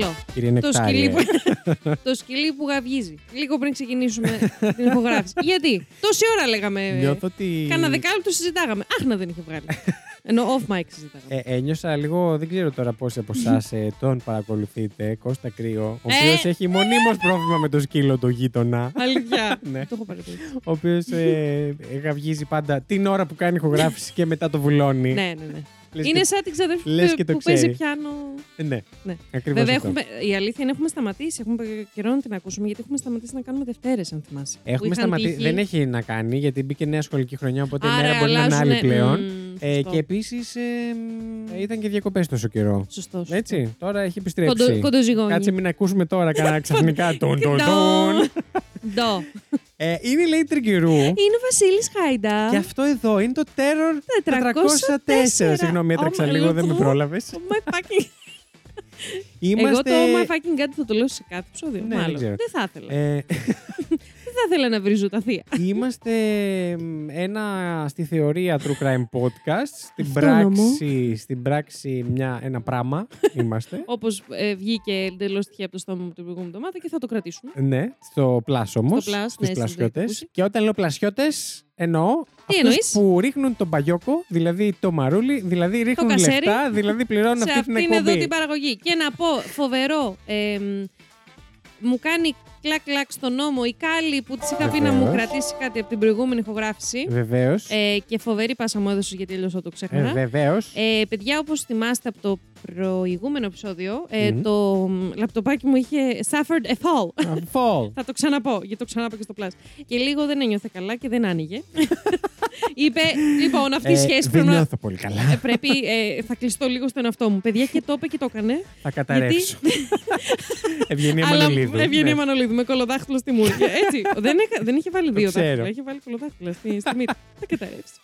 Καλό. Κύριε Το σκυλί, Νεκτάρια. που... το σκυλί που γαυγίζει. Λίγο πριν ξεκινήσουμε την υπογράφηση. Γιατί; Τόση ώρα λέγαμε. Νιώθω ότι. Κάνα δεκάλεπτο συζητάγαμε. Αχ, να δεν είχε βγάλει. Ενώ off mic συζητάγαμε. Ε, ένιωσα λίγο, δεν ξέρω τώρα πόσοι από εσάς τον παρακολουθείτε, Κώστα Κρύο, ο Ε. οποίος έχει μονίμως πρόβλημα με το σκύλο του γείτονα. Αλήθεια. Ναι. Το έχω παρατηρήσει. Ο οποίος ε, γαυγίζει πάντα την ώρα που κάνει ηχογράφηση και μετά το βουλώνει. ναι, ναι, ναι. Λες Είναι και- σαν την ξαδέρφη λες που, και το που παίζει ξέρεις. πιάνο. Ε, Ναι, Ναι. ακριβώς Βέβαια, αυτό. έχουμε, η αλήθεια είναι έχουμε σταματήσει. Έχουμε καιρό να την ακούσουμε γιατί έχουμε σταματήσει να κάνουμε Δευτέρες, αν θυμάσαι. Που Έχουμε είχαν σταματήσει. τύχει. Δεν έχει να κάνει γιατί μπήκε νέα σχολική χρονιά, οπότε η Άρα, μέρα μπορεί να είναι άλλη αλλάζουνε- πλέον. Μμμ, Ε, σωστό. και επίσης ήταν και διακοπές τόσο καιρό. Σωστό. σωστό. Έτσι, τώρα έχει επιστρέψει. Κοντο, κοντοζυγόνι. Κάτσε μην ακούσουμε τώρα κανένα ξαφνικά τον τον τον. Ντον. Ντο. Ε, Είναι η Lady Τριγκερού. Είναι ο Βασίλης Χάιντα. Και αυτό εδώ είναι το Terror 404. 404. Συγγνώμη, έτρεξα Oh my λίγο, God. δεν με πρόλαβες. Oh my fucking... Είμαστε. Εγώ το Oh my fucking God θα το λέω σε κάθε επεισόδιο. Ναι, δεν Μάλλον. ξέρω. Δεν θα ήθελα. Ε, Δεν θα ήθελα να βρίζω τα θεία. Είμαστε μ, ένα στη θεωρία True Crime Podcast. Στην Αυτόνομο. πράξη, στην πράξη μια, ένα πράγμα είμαστε. Όπως βγήκε εντελώς τυχαία από το στόμα μου την προηγούμενη εβδομάδα και θα το κρατήσουμε. ναι, στο πλάσ όμως. Στο Plus, ναι, Στους στις πλασιώτες. διακούσεις. Και όταν λέω πλασιώτες, εννοώ αυτούς εννοείς; που ρίχνουν τον παγιόκο, δηλαδή το μαρούλι, δηλαδή ρίχνουν κασέρι, λεφτά, δηλαδή πληρώνουν σε αυτή την αυτήν εκπομπή. εδώ την παραγωγή. Και να πω, φοβερό, εμ, μου κάνει κλακ-κλακ στο νόμο η Κάλλη που της είχα πει να μου Βεβαίως. κρατήσει κάτι από την προηγούμενη ηχογράφηση. Βεβαίως. Ε, και φοβερή πάσα μου έδωσε γιατί αλλιώ θα το Ε, ξέχανα. Βεβαίως. Ε, παιδιά, όπως θυμάστε από το προηγούμενο επεισόδιο, ε, Μμμ. το μ, λαπτοπάκι μου είχε suffered a fall. Fall. Θα το ξαναπώ, γιατί το ξανάπω και στο Plus. Και λίγο δεν ένιωθε καλά και δεν άνοιγε. Είπε, λοιπόν, αυτή η Ε, σχέση δεν πρέπει να. νιώθω πολύ καλά. ε, πρέπει, ε, θα κλειστώ λίγο στον εαυτό μου. Παιδιά, και το είπε και το έκανε. Θα καταρρεύσω. Ευγενία Αλλά Μανολίδου. Ευγενία Ναι. Μανολίδου με κολοδάχτυλο στη μούρη. Έτσι. δεν, έχ- δεν είχε βάλει δύο ξέρω. δάχτυλα, είχε βάλει κολοδάχτυλα στη, στη μύτη. Θα καταρρεύσει.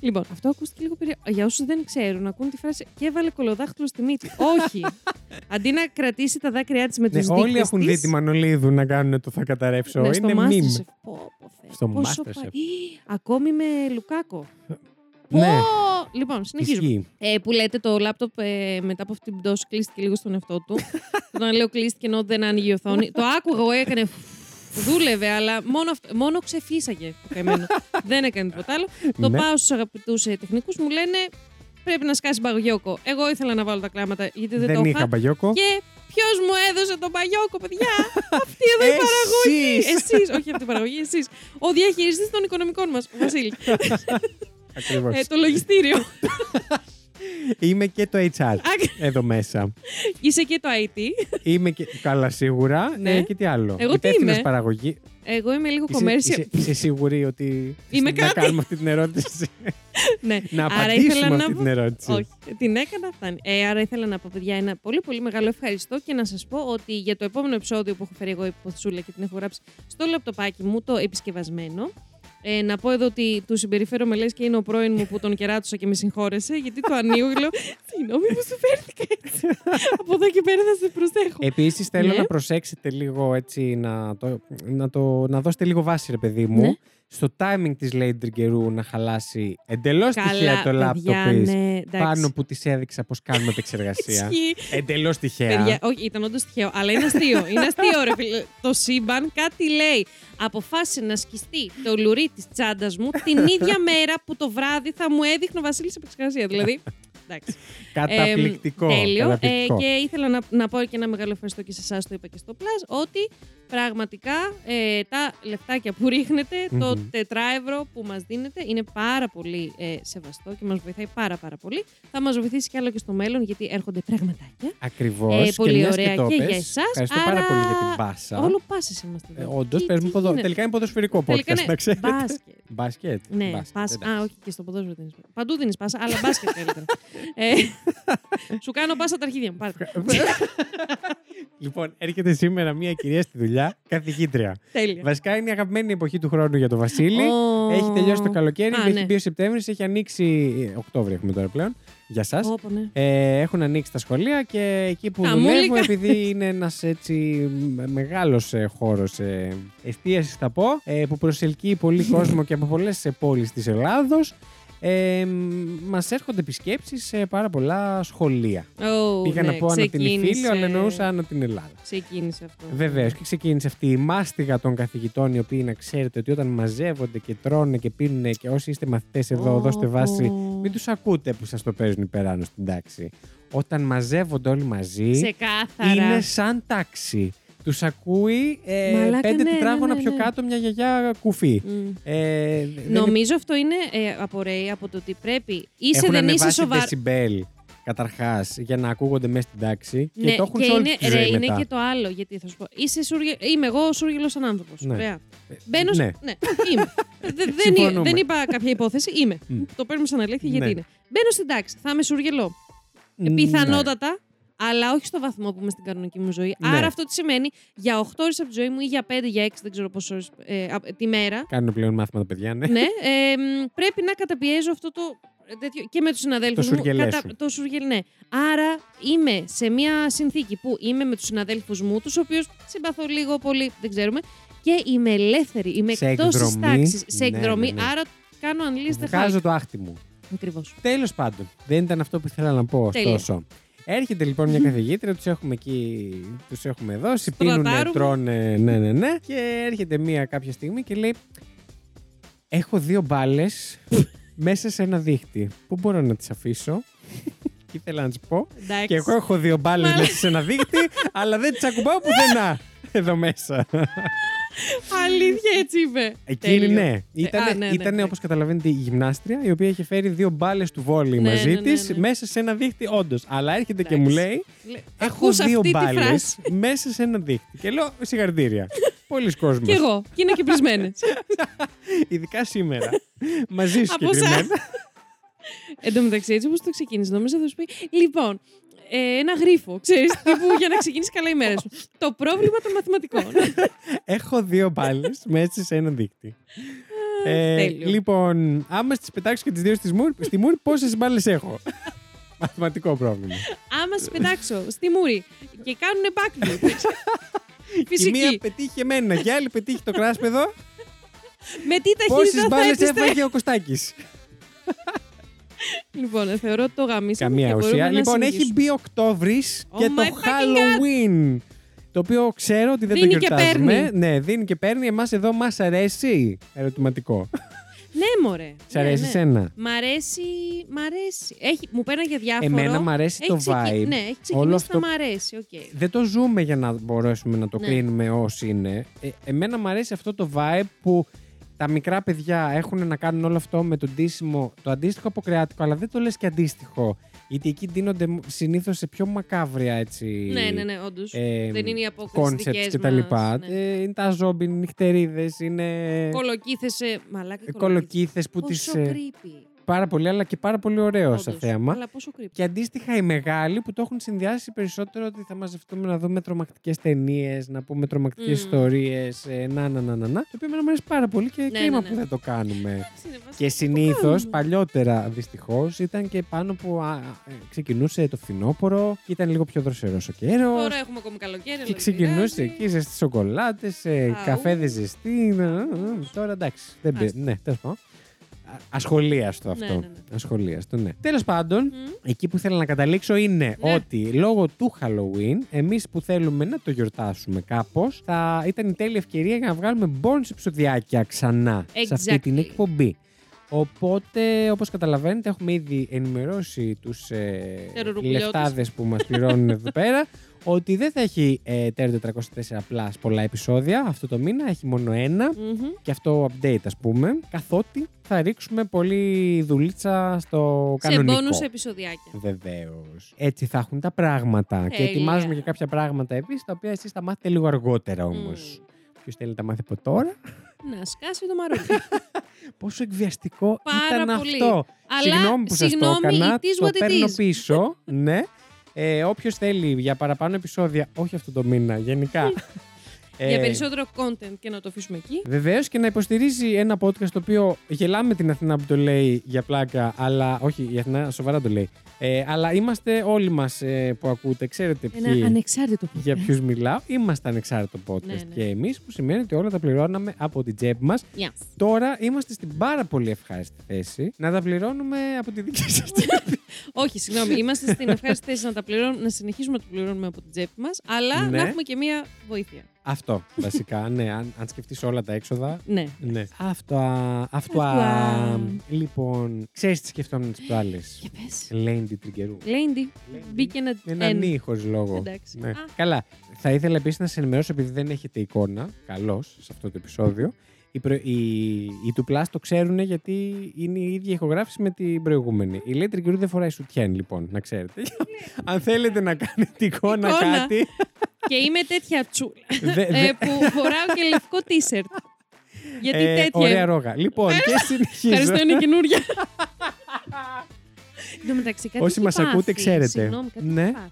λοιπόν, αυτό ακούστηκε λίγο περίεργο. Για όσους δεν ξέρουν, ακούν τη φράση και έβαλε κολοδάχτυλο στη μύτη. Όχι. Αντί να κρατήσει τα δάκρυά της με τους Ναι, δείκτες όλοι έχουν της, δει τη Μανολίδου να κάνουν το θα καταρρεύσω. ναι, στο Είναι Masterchef. meme. Πω, πω, Θεέ, Στο πόσο Masterchef. πα- Ι, Ακόμη με Λουκάκο. Ναι. Πω! Λοιπόν, συνεχίζουμε. Ισχύει. Ε, που λέτε το λάπτοπ ε, μετά από αυτή την πτώση κλείστηκε λίγο στον εαυτό του. Όταν λέω κλείστηκε ενώ δεν άνοιγε η οθόνη. το άκουγα εγώ, έκανε. φου, Δούλευε, αλλά μόνο, αυτό- μόνο ξεφύσαγε το καημένο. δεν έκανε τίποτα άλλο. το Ναι. πάω στους αγαπητούς τεχνικούς, μου λένε πρέπει να σκάσει μπαγιόκο. Εγώ ήθελα να βάλω τα κλάματα γιατί δεν, το Δεν είχα. είχα μπαγιόκο. Και ποιος μου έδωσε τον μπαγιόκο, παιδιά! αυτή εδώ η παραγωγή! Εσείς. Εσείς, όχι αυτή η παραγωγή, εσείς. Ο διαχειριστής των οικονομικών μας, ο Βασίλη. Ακριβώς. ε, το λογιστήριο. Είμαι και το HR Α, εδώ μέσα. Είσαι και το IT. Είμαι και. Καλά, σίγουρα. Ναι. Ε, και τι άλλο. Εγώ τι Υπεύθυνος είμαι; παραγωγή. Εγώ είμαι λίγο Είσαι, commercial. είσαι, είσαι σίγουρη ότι. Είμαι να κάτι. κάνουμε αυτή την ερώτηση; ναι. να Άρα απαντήσουμε ήθελα αυτή να την ερώτηση. Όχι, την έκανα, φτάνει. Ε, άρα ήθελα να πω, παιδιά, ένα πολύ πολύ μεγάλο ευχαριστώ και να σας πω ότι για το επόμενο επεισόδιο που έχω φέρει εγώ υποθυσούλα και την έχω γράψει στο λαπτοπάκι μου, το επισκευασμένο. Ε, να πω εδώ ότι του συμπεριφέρομαι λες και είναι ο πρώην μου που τον κεράτωσα και με συγχώρεσε, γιατί το ανοίγω και λέω Συγγνώμη που σου φέρθηκα έτσι. Από εδώ και πέρα θα σε προσέχω. Επίσης, θέλω Ναι. να προσέξετε λίγο έτσι, να, το, να, το, να δώσετε λίγο βάση, ρε παιδί μου. Ναι. Στο timing της Lady καιρού να χαλάσει εντελώς τυχαία το παιδιά, λάπτοπ της ναι, εντάξει. πάνω που της έδειξα πώς κάνουμε επεξεργασία. Ισχύει. Εντελώς τυχαία. Παιδιά, όχι, ήταν όντως τυχαίο, αλλά είναι αστείο. Είναι αστείο, ρε φίλε. Το σύμπαν κάτι λέει. Αποφάσισε να σκιστεί το λουρί της τσάντας μου την ίδια μέρα που το βράδυ θα μου έδειχνε ο Βασίλης επεξεργασία. Δηλαδή. Εντάξει. Καταπληκτικό. Ε, τέλειο. Ε, καταπληκτικό. και ήθελα να, να πω και ένα μεγάλο ευχαριστώ και σε εσάς, το είπα και στο Plus, ότι πραγματικά ε, τα λεφτάκια που ριχνετε το Μμμ. τετράευρο που μας δίνετε, είναι πάρα πολύ ε, σεβαστό και μας βοηθάει πάρα πάρα πολύ. Θα μας βοηθήσει κι άλλο και στο μέλλον, γιατί έρχονται πραγματάκια. Ακριβώς. Ε, πολύ ωραία το και πες, για εσάς, Ευχαριστώ άρα πάρα πολύ για την πάσα. Όλο πάσες είμαστε Ε, εδώ. Όντως, Τι- πες μου τι ποδο... γίνεται; τελικά είναι ποδοσφαιρικό Τελικά podcast, είναι να ξέρετε. μπάσκετ. Μπάσκετ. Ναι, Μπάσκετ, πάσα. εντάξει. Α, όχι, και στο ποδόσφαιρο δεν είναι. Παντού δίνει πάσα, αλλά μπάσκετ καλύτερα. Ε, σου κάνω πάσα τα αρχίδια μου. Πάρτε. λοιπόν, έρχεται σήμερα μια κυρία στη δουλειά, καθηγήτρια. Τέλεια. Βασικά είναι η αγαπημένη εποχή του χρόνου για τον Βασίλη. Ω. Έχει τελειώσει το καλοκαίρι, Α, έχει ναι. μπει ο Σεπτέμβρη, έχει ανοίξει. ε, Οκτώβριο έχουμε τώρα πλέον. Για εσά. Όπο, ναι. Ε, έχουν ανοίξει τα σχολεία και εκεί που Τα δουλεύω, μούλικα. επειδή είναι ένας έτσι μεγάλος χώρος ε, εστίασης, θα πω, ε, που προσελκύει πολύ κόσμο και από πολλές πόλεις της Ελλάδος. Ε, μας έρχονται επισκέψεις σε πάρα πολλά σχολεία. Oh, Πήγα ναι, να πω ανά την ξεκίνησε- Ιφίλιο, αλλά εννοούσα ανά την Ελλάδα. Ξεκίνησε αυτό. Βεβαίως και ξεκίνησε αυτή η μάστιγα των καθηγητών, οι οποίοι να ξέρετε ότι όταν μαζεύονται και τρώνε και πίνουν και όσοι είστε μαθητές εδώ, Ω, δώστε βάση. ω. Μην τους ακούτε που σας το παίζουν υπεράνω στην τάξη. Όταν μαζεύονται όλοι μαζί, Ξεκάθαρα. είναι σαν τάξη. Τους ακούει ε, Μαλάκα, πέντε ναι, τετράγωνα ναι, πιο ναι. κάτω μια γιαγιά κουφή. Μμ. Ε, δεν Νομίζω αυτό είναι ε, απορρέει από το ότι πρέπει. Είσαι, Έχουν δεν είσαι ανεβάσει σοβαρό. δεσιμπέλ καταρχάς για να ακούγονται μέσα στην τάξη και Ναι, το έχουν και σε όλη είναι, τη ρε, ζωή είναι μετά. και το άλλο. Γιατί θα σου πω. Είσαι σούργε... Είμαι εγώ σούργελος σαν άνθρωπο. Ναι. Ωραία. Ε, Μπαίνω. ναι. ναι, είμαι. Δε- δεν, Συμφωνούμε. δεν είπα κάποια υπόθεση. Είμαι. Μμ. Το παίρνουμε σαν αλήθεια γιατί Ναι. είναι. Μπαίνω στην τάξη. Θα είμαι σούργελο. Ναι. Πιθανότατα. Αλλά όχι στο βαθμό που είμαι στην κανονική μου ζωή. Ναι. Άρα αυτό τι σημαίνει για 8 ώρες από τη ζωή μου ή για 5 για 6, δεν ξέρω πόσες ώρες τη μέρα. Κάνουν πλέον μάθημα τα παιδιά, ναι. ναι, ε, μ, πρέπει να καταπιέζω αυτό το. ε, Τέτοιο, και με τους συναδέλφους Το μου. σουργελέ σου. Το σουργελ, ναι. Άρα είμαι σε μια συνθήκη που είμαι με τους συναδέλφους μου, τους οποίους συμπαθώ λίγο πολύ, δεν ξέρουμε, και είμαι ελεύθερη. Είμαι Σε εκτός της εκδρομή. τάξης. Σε Ναι, εκδρομή. ναι, ναι. Άρα κάνω unleash the Βγάζω το άχτι μου. Ακριβώς. Τέλος πάντων, δεν ήταν αυτό που ήθελα να πω, Τέλεια. Ωστόσο. Έρχεται λοιπόν μια καθηγήτρια, τους έχουμε εκεί, τους έχουμε δώσει, πίνουνε, Στρατάρουμε. τρώνε, ναι, ναι, ναι. Και έρχεται μία κάποια στιγμή και λέει: Έχω δύο μπάλες μέσα σε ένα δίχτυ. Πού μπορώ να τις αφήσω; Και ήθελα να τη πω. Εντάξει. Και εγώ έχω δύο μπάλες Μαλά. μέσα σε ένα δίχτυ, αλλά δεν τις ακουμπάω πουθενά εδώ μέσα. Αλήθεια έτσι είπε. Εκείνη Τέλειο. ναι. Ήτανε, α, ναι, ναι, ήτανε ναι. όπως καταλαβαίνετε, η γυμνάστρια η οποία είχε φέρει δύο μπάλες του βόλεϊ Ναι, μαζί ναι, ναι, της ναι. μέσα σε ένα δίχτυ, όντως. Αλλά έρχεται και Εντάξει. μου λέει: Λέ- Έχω Ακούς δύο αυτή τη μπάλες φράση. μέσα σε ένα δίχτυ. Και λέω: Συγχαρητήρια. Πολλοί κόσμοι. Κι εγώ. Και είναι και πρισμένε. Ειδικά σήμερα. μαζί σου Από εσά. συγκεκριμένα. Εν τω μεταξύ, έτσι όπως το ξεκίνησε, νόμιζα θα σου πει. Λοιπόν, ε, ένα γρίφο, ξέρεις, τύπου για να ξεκινήσεις καλά η μέρα σου. Το πρόβλημα των μαθηματικών. Έχω δύο μπάλες μέσα σε ένα δίχτυ. Ε, τέλειο. λοιπόν, άμα τι πετάξω και τις δύο στη μούρη, στη μούρη πόσες μπάλες έχω; Μαθηματικό πρόβλημα. Άμα σε πετάξω στη μούρη και κάνουν backflip. Η μία Φυσική. πετύχει εμένα και η άλλη πετύχει το κράσπεδο. Με τι Πόσες ταχύτητα θα μπάλες έπιστε. έφαγε ο Κωστάκης; Λοιπόν, ε, θεωρώ ότι το γαμίσαμε Καμία και μπορούμε ουσία. να Λοιπόν, έχει συνεχίσουμε. μπει Οκτώβρης Oh και my το fucking Halloween. Το οποίο ξέρω ότι δεν Δίνει το και γιορτάζουμε. παίρνει. Ναι, δίνει και παίρνει. Εμάς εδώ μας αρέσει. Ερωτηματικό. Ναι, μωρέ. Σ' Ναι, αρέσει ναι. εσένα. Μ' αρέσει, μ' αρέσει. Έχει, μου παίρνει για διάφορο. Εμένα μ' αρέσει Έχει το ξεκι- vibe. Ναι, έχει Όλο ξεκινήσει αυτό- να μ' αρέσει. οκ. Δεν το ζούμε για να μπορέσουμε να το Ναι. κρίνουμε όσοι είναι. Ε, εμένα μου αρέσει αυτό το vibe που τα μικρά παιδιά έχουν να κάνουν όλο αυτό με το ντύσιμο, το αντίστοιχο αποκρεάτικο, αλλά δεν το λες και αντίστοιχο. Γιατί εκεί δίνονται συνήθως σε πιο μακάβρια έτσι. Ναι, ναι, ναι, όντως. ε, Δεν είναι οι απόκριση concepts δικές και τα λοιπά. μας, ναι. Ε, είναι τα ζόμπι, είναι νυχτερίδες, είναι Κολοκύθεσε. Μαλάκα ε, κολοκύθες που τις... Πόσο ε, creepy. Πάρα πολύ, αλλά και πάρα πολύ ωραίο όντως. σαν θέαμα. Αλλά πόσο creepy. Και αντίστοιχα οι μεγάλοι που το έχουν συνδυάσει περισσότερο ότι θα μαζευτούμε να δούμε τρομακτικές ταινίες, να πούμε τρομακτικές Μμμ. ιστορίε. Να, να, να, να, να. Το οποίο εμένα μου αρέσει πάρα πολύ και Ναι, κρίμα ναι, ναι. που δεν το κάνουμε. Εντάξει, είναι βασικό. Και συνήθως, κάνουμε. παλιότερα δυστυχώς, ήταν και πάνω που α, ε, ξεκινούσε το φθινόπωρο και ήταν λίγο πιο δροσερός ο καιρός. Τώρα έχουμε ακόμη καλοκαίρι. αλλά Και δεν ξεκινούσε πειράζει. εκεί ζεστή σοκολάτες, Αου. καφέδες ζεστή. να, να, να. Τώρα εντάξει. Δεν Άστα. πειράζει. Ναι, τέλος πάντων. Α- Ασχολίαστο αυτό. Ναι, ναι, ναι. Ασχολίαστο, ναι. Τέλος πάντων, Μμ. εκεί που θέλω να καταλήξω είναι Ναι. ότι λόγω του Halloween, εμείς που θέλουμε να το γιορτάσουμε κάπως, θα ήταν η τέλεια ευκαιρία για να βγάλουμε bonus επεισοδιάκια ξανά σε αυτή την Exactly. εκπομπή. Οπότε, όπως καταλαβαίνετε, έχουμε ήδη ενημερώσει τους ε, Τεροροπουλιώτες. λεφτάδες που μας πληρώνουν εδώ πέρα ότι δεν θα έχει ε, Terror 404 Plus πολλά επεισόδια αυτό το μήνα, έχει μόνο ένα Μμμ. και αυτό update ας πούμε, καθότι θα ρίξουμε πολύ δουλίτσα στο Σε κανονικό. μπόνους επεισοδιάκια. Βεβαίως. Έτσι θα έχουν τα πράγματα. Και Τέλεια. ετοιμάζουμε και κάποια πράγματα επίσης, τα οποία εσείς θα μάθετε λίγο αργότερα όμως. Μμ. Ποιος θέλει να τα μάθει από τώρα; Να σκάσει το μαρούλι. Πόσο εκβιαστικό Πάρα ήταν πολύ. αυτό. Αλλά, συγγνώμη που σας το συγγνώμη, έκανα. it is Το what it παίρνω is. πίσω. ναι. Ε, Όποιος θέλει για παραπάνω επεισόδια, όχι αυτό το μήνα, γενικά. Ε, Για περισσότερο content και να το αφήσουμε εκεί. Βεβαίως και να υποστηρίζει ένα podcast το οποίο γελάμε την Αθηνά που το λέει για πλάκα, αλλά όχι, η Αθηνά σοβαρά το λέει. Ε, αλλά είμαστε όλοι μας που ακούτε, ξέρετε ποιοι, Ένα ανεξάρτητο podcast. για ποιους μιλάω. Είμαστε ανεξάρτητο podcast Ναι, ναι. και εμείς, που σημαίνει ότι όλα τα πληρώναμε από την τσέπη μας. Yes. Τώρα είμαστε στην πάρα πολύ ευχάριστη θέση να τα πληρώνουμε από τη δική σας τσέπη. Όχι, συγγνώμη. Είμαστε στην ευχάριστη θέση να, τα πληρώνουμε, να συνεχίσουμε να το πληρώνουμε από την τσέπη μας, αλλά Ναι. να έχουμε και μία βοήθεια. Αυτό βασικά, ναι. Αν, αν σκεφτείς όλα τα έξοδα. Ναι. Ναι. Αυτό. α, Αυτό. α. Αυτά. Λοιπόν, ξέρεις τι σκεφτόμουν τις προάλλες; Για πες. Λέντι Τριγκερού. Λέντι, μπήκε ένα Ένα N. νι χωρί λόγο. Εντάξει. Ναι. Α. Καλά. Θα ήθελα επίσης να σα ενημερώσω, επειδή δεν έχετε εικόνα, καλώς σε αυτό το επεισόδιο. Οι, προ... οι... οι του Plus το ξέρουν γιατί είναι η ίδια ηχογράφηση με την προηγούμενη. Η Λέει Τριγκερού δεν φοράει σουτιέν, λοιπόν, να ξέρετε. Αν θέλετε να κάνετε εικόνα, Εικόνα. κάτι. Και είμαι τέτοια τσούλα. δε- δε- ε, που φοράω και λευκό τίσερτ. Γιατί ε, τέτοια. Ωραία ρόγα. Λοιπόν, και συνεχίζω. Ευχαριστώ, είναι καινούρια. Εν τω μεταξύ, κάτι Όσοι έχει μας πάθει. ακούτε, ξέρετε. Συγγνώμη, κάτι Ναι. έχει πάθει.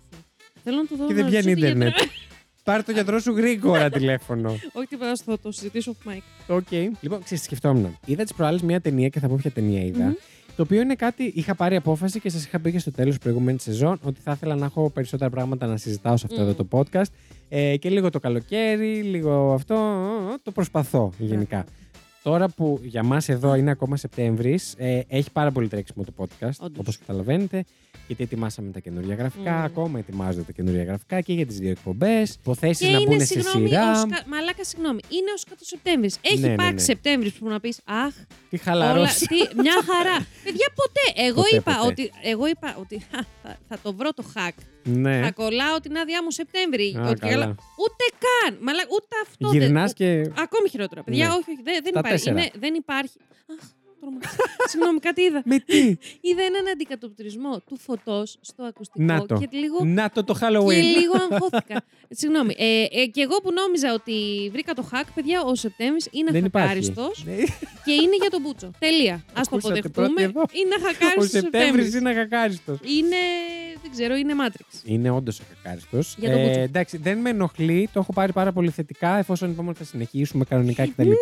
Θέλω να του δω Και να δεν πιάνει ρωτήσω τι ίντερνετ. Γιατρό- Πάρε το γιατρό σου γρήγορα τηλέφωνο. Όχι τίποτα, θα το συζητήσω off mic. Οκ. Λοιπόν, ξέρεις, τι σκεφτόμουν. Είδα τις προάλλες μια ταινία και θα πω ποια ταινία είδα. Μμμ. Το οποίο είναι κάτι. Είχα πάρει απόφαση και σας είχα πει και στο τέλος προηγούμενη σεζόν ότι θα ήθελα να έχω περισσότερα πράγματα να συζητάω σε αυτό Μμ. εδώ το podcast. Ε, και λίγο το καλοκαίρι, λίγο αυτό. Το προσπαθώ γενικά. Τώρα που για μας εδώ είναι ακόμα Σεπτέμβρης, ε, έχει πάρα πολύ τρέξιμο το podcast, Όντως. όπως καταλαβαίνετε. Γιατί ετοιμάσαμε τα καινούργια γραφικά, Μμ. ακόμα ετοιμάζονται τα καινούργια γραφικά και για τις δύο εκπομπές. Υποθέσεις Και να είναι, μπουν σε συγγνώμη, σειρά. ως κα- μαλάκα, συγγνώμη. Είναι ω κάτω Σεπτέμβρης. Έχει Ναι, ναι, υπάρξει ναι. Σεπτέμβρης που να πεις Αχ, Τι όλα, χαλαρώσει. τι, μια χαρά. Παιδιά, ποτέ. Εγώ, Ποτέ, είπα, ποτέ. Ότι, εγώ είπα ότι χα, θα, θα το βρω το hack. Ναι. Θα κολλάω την άδειά μου Σεπτέμβρη. Α, Ότι καλά. Ούτε καν. Μαλά, ούτε αυτό. Γυρνάς δεν, και. Ακόμη χειρότερα. Παιδιά, Ναι. όχι, όχι. Δεν, δεν Τα υπάρχει. τέσσερα. Είναι, δεν υπάρχει. Αχ, τρομάζω. Συγγνώμη, κάτι είδα. Με τι; Είδα έναν αντικατοπτρισμό του φωτός στο ακουστικό Να το. και λίγο Να το το και Halloween. λίγο αγχώθηκα. Συγγνώμη. Ε, ε, και εγώ που νόμιζα ότι βρήκα το hack, παιδιά, ο Σεπτέμβρης είναι Δεν υπάρχει. αχακάριστο Ναι. και είναι για τον Μπούτσο. Τελεία. Α το Ακούσατε πρώτοι αποδεχτούμε. εδώ. Είναι Ο αχακάριστο Σεπτέμβρης Σεπτέμβρης. είναι ακακάριστο. Είναι. Δεν ξέρω, είναι Matrix. Είναι όντως ακακάριστο. Για τον Μπούτσο. εντάξει, δεν με ενοχλεί. Το έχω πάρει πάρα πολύ θετικά εφόσον είπαμε ότι θα συνεχίσουμε κανονικά κτλ. Ναι.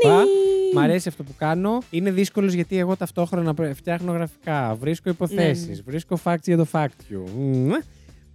Μ' αρέσει αυτό που κάνω. Είναι δύσκολος γιατί εγώ ταυτόχρονα πρέ- φτιάχνω γραφικά, βρίσκω υποθέσεις, Ναι, ναι. βρίσκω facts για το fact you. Μμμ.